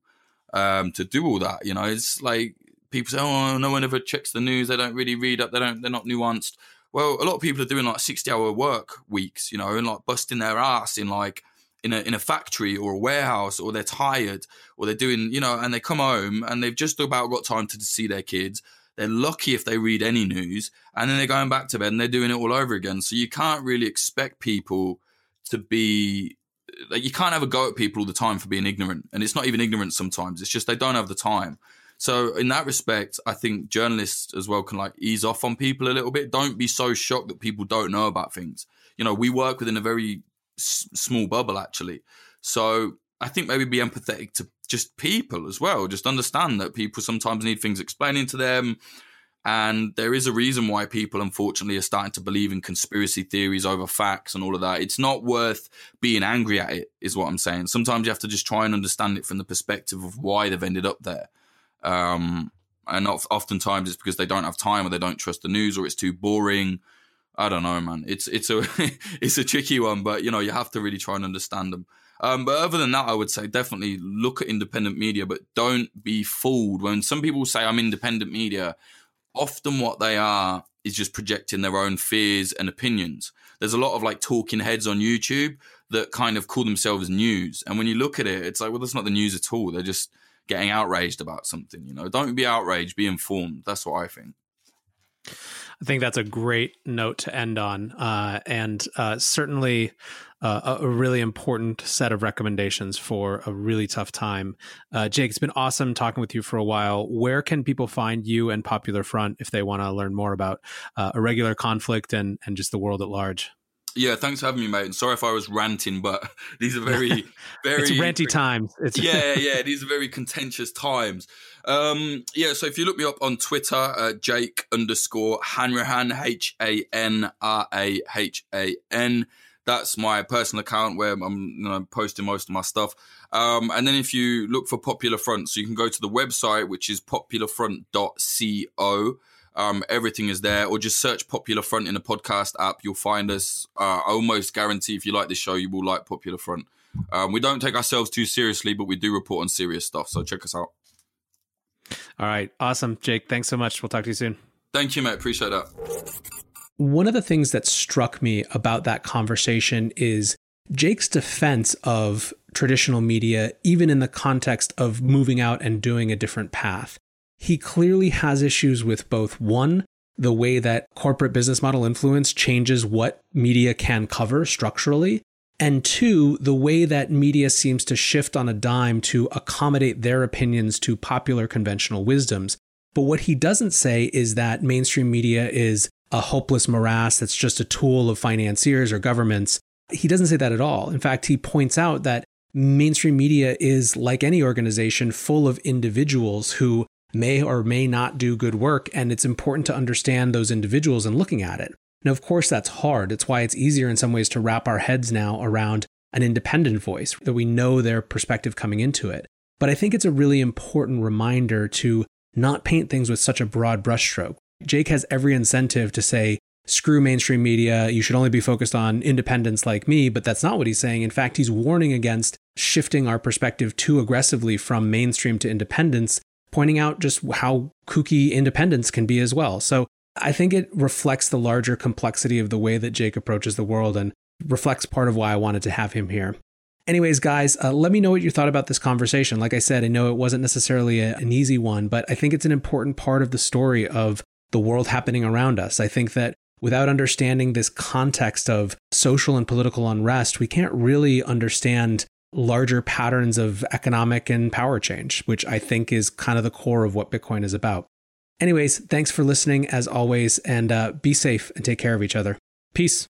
um, to do all that. You know, it's like people say, "Oh, no one ever checks the news. They don't really read up. They don't. They're not nuanced." Well, a lot of people are doing like sixty-hour work weeks. You know, and like busting their ass in like in a in a factory or a warehouse, or they're tired, or they're doing you know, and they come home and they've just about got time to see their kids they're lucky if they read any news, and then they're going back to bed and they're doing it all over again. So you can't really expect people to be like you can't have a go at people all the time for being ignorant, and it's not even ignorance sometimes. It's just they don't have the time. So in that respect, I think journalists as well can like ease off on people a little bit. Don't be so shocked that people don't know about things. You know, we work within a very s- small bubble actually. So I think maybe be empathetic to just people as well. Just understand that people sometimes need things explaining to them. And there is a reason why people, unfortunately, are starting to believe in conspiracy theories over facts and all of that. It's not worth being angry at it, is what I'm saying. Sometimes you have to just try and understand it from the perspective of why they've ended up there. Um, and oftentimes it's because they don't have time or they don't trust the news or it's too boring. I don't know, man. It's it's a it's a tricky one, but you know you have to really try and understand them. Um, but other than that, I would say definitely look at independent media, but don't be fooled. When some people say I'm independent media, often what they are is just projecting their own fears and opinions. There's a lot of like talking heads on YouTube that kind of call themselves news. And when you look at it, it's like, well, that's not the news at all. They're just getting outraged about something, you know. Don't be outraged, be informed. That's what I think. I think that's a great note to end on. Uh, and uh, certainly uh, a really important set of recommendations for a really tough time. Uh, Jake, it's been awesome talking with you for a while. Where can people find you and Popular Front if they want to learn more about uh, irregular conflict and, and just the world at large? Yeah, thanks for having me, mate. And sorry if I was ranting, but these are very, very it's ranty times. It's yeah, yeah. These are very contentious times. Um, yeah. So if you look me up on Twitter, uh, Jake underscore Hanrahan H A N R A H A N. That's my personal account where I'm you know, posting most of my stuff. Um, and then if you look for Popular Front, so you can go to the website, which is popularfront.co. Um, everything is there, or just search Popular Front in the podcast app. You'll find us. Uh, I almost guarantee if you like this show, you will like Popular Front. Um, we don't take ourselves too seriously, but we do report on serious stuff. So check us out. All right. Awesome. Jake, thanks so much. We'll talk to you soon. Thank you, mate. Appreciate that. One of the things that struck me about that conversation is Jake's defense of traditional media, even in the context of moving out and doing a different path he clearly has issues with both one, the way that corporate business model influence changes what media can cover structurally, and two, the way that media seems to shift on a dime to accommodate their opinions to popular conventional wisdoms. But what he doesn't say is that mainstream media is a hopeless morass that's just a tool of financiers or governments. He doesn't say that at all. In fact, he points out that mainstream media is like any organization full of individuals who may or may not do good work. And it's important to understand those individuals and looking at it. Now, of course, that's hard. It's why it's easier in some ways to wrap our heads now around an independent voice, that we know their perspective coming into it. But I think it's a really important reminder to not paint things with such a broad brushstroke. Jake has every incentive to say, screw mainstream media, you should only be focused on independents like me, but that's not what he's saying. In fact, he's warning against shifting our perspective too aggressively from mainstream to independence pointing out just how kooky independence can be as well. So I think it reflects the larger complexity of the way that Jake approaches the world and reflects part of why I wanted to have him here. Anyways, guys, uh, let me know what you thought about this conversation. Like I said, I know it wasn't necessarily a, an easy one, but I think it's an important part of the story of the world happening around us. I think that without understanding this context of social and political unrest, we can't really understand larger patterns of economic and power change, which I think is kind of the core of what Bitcoin is about. Anyways, thanks for listening as always, and uh, be safe and take care of each other. Peace.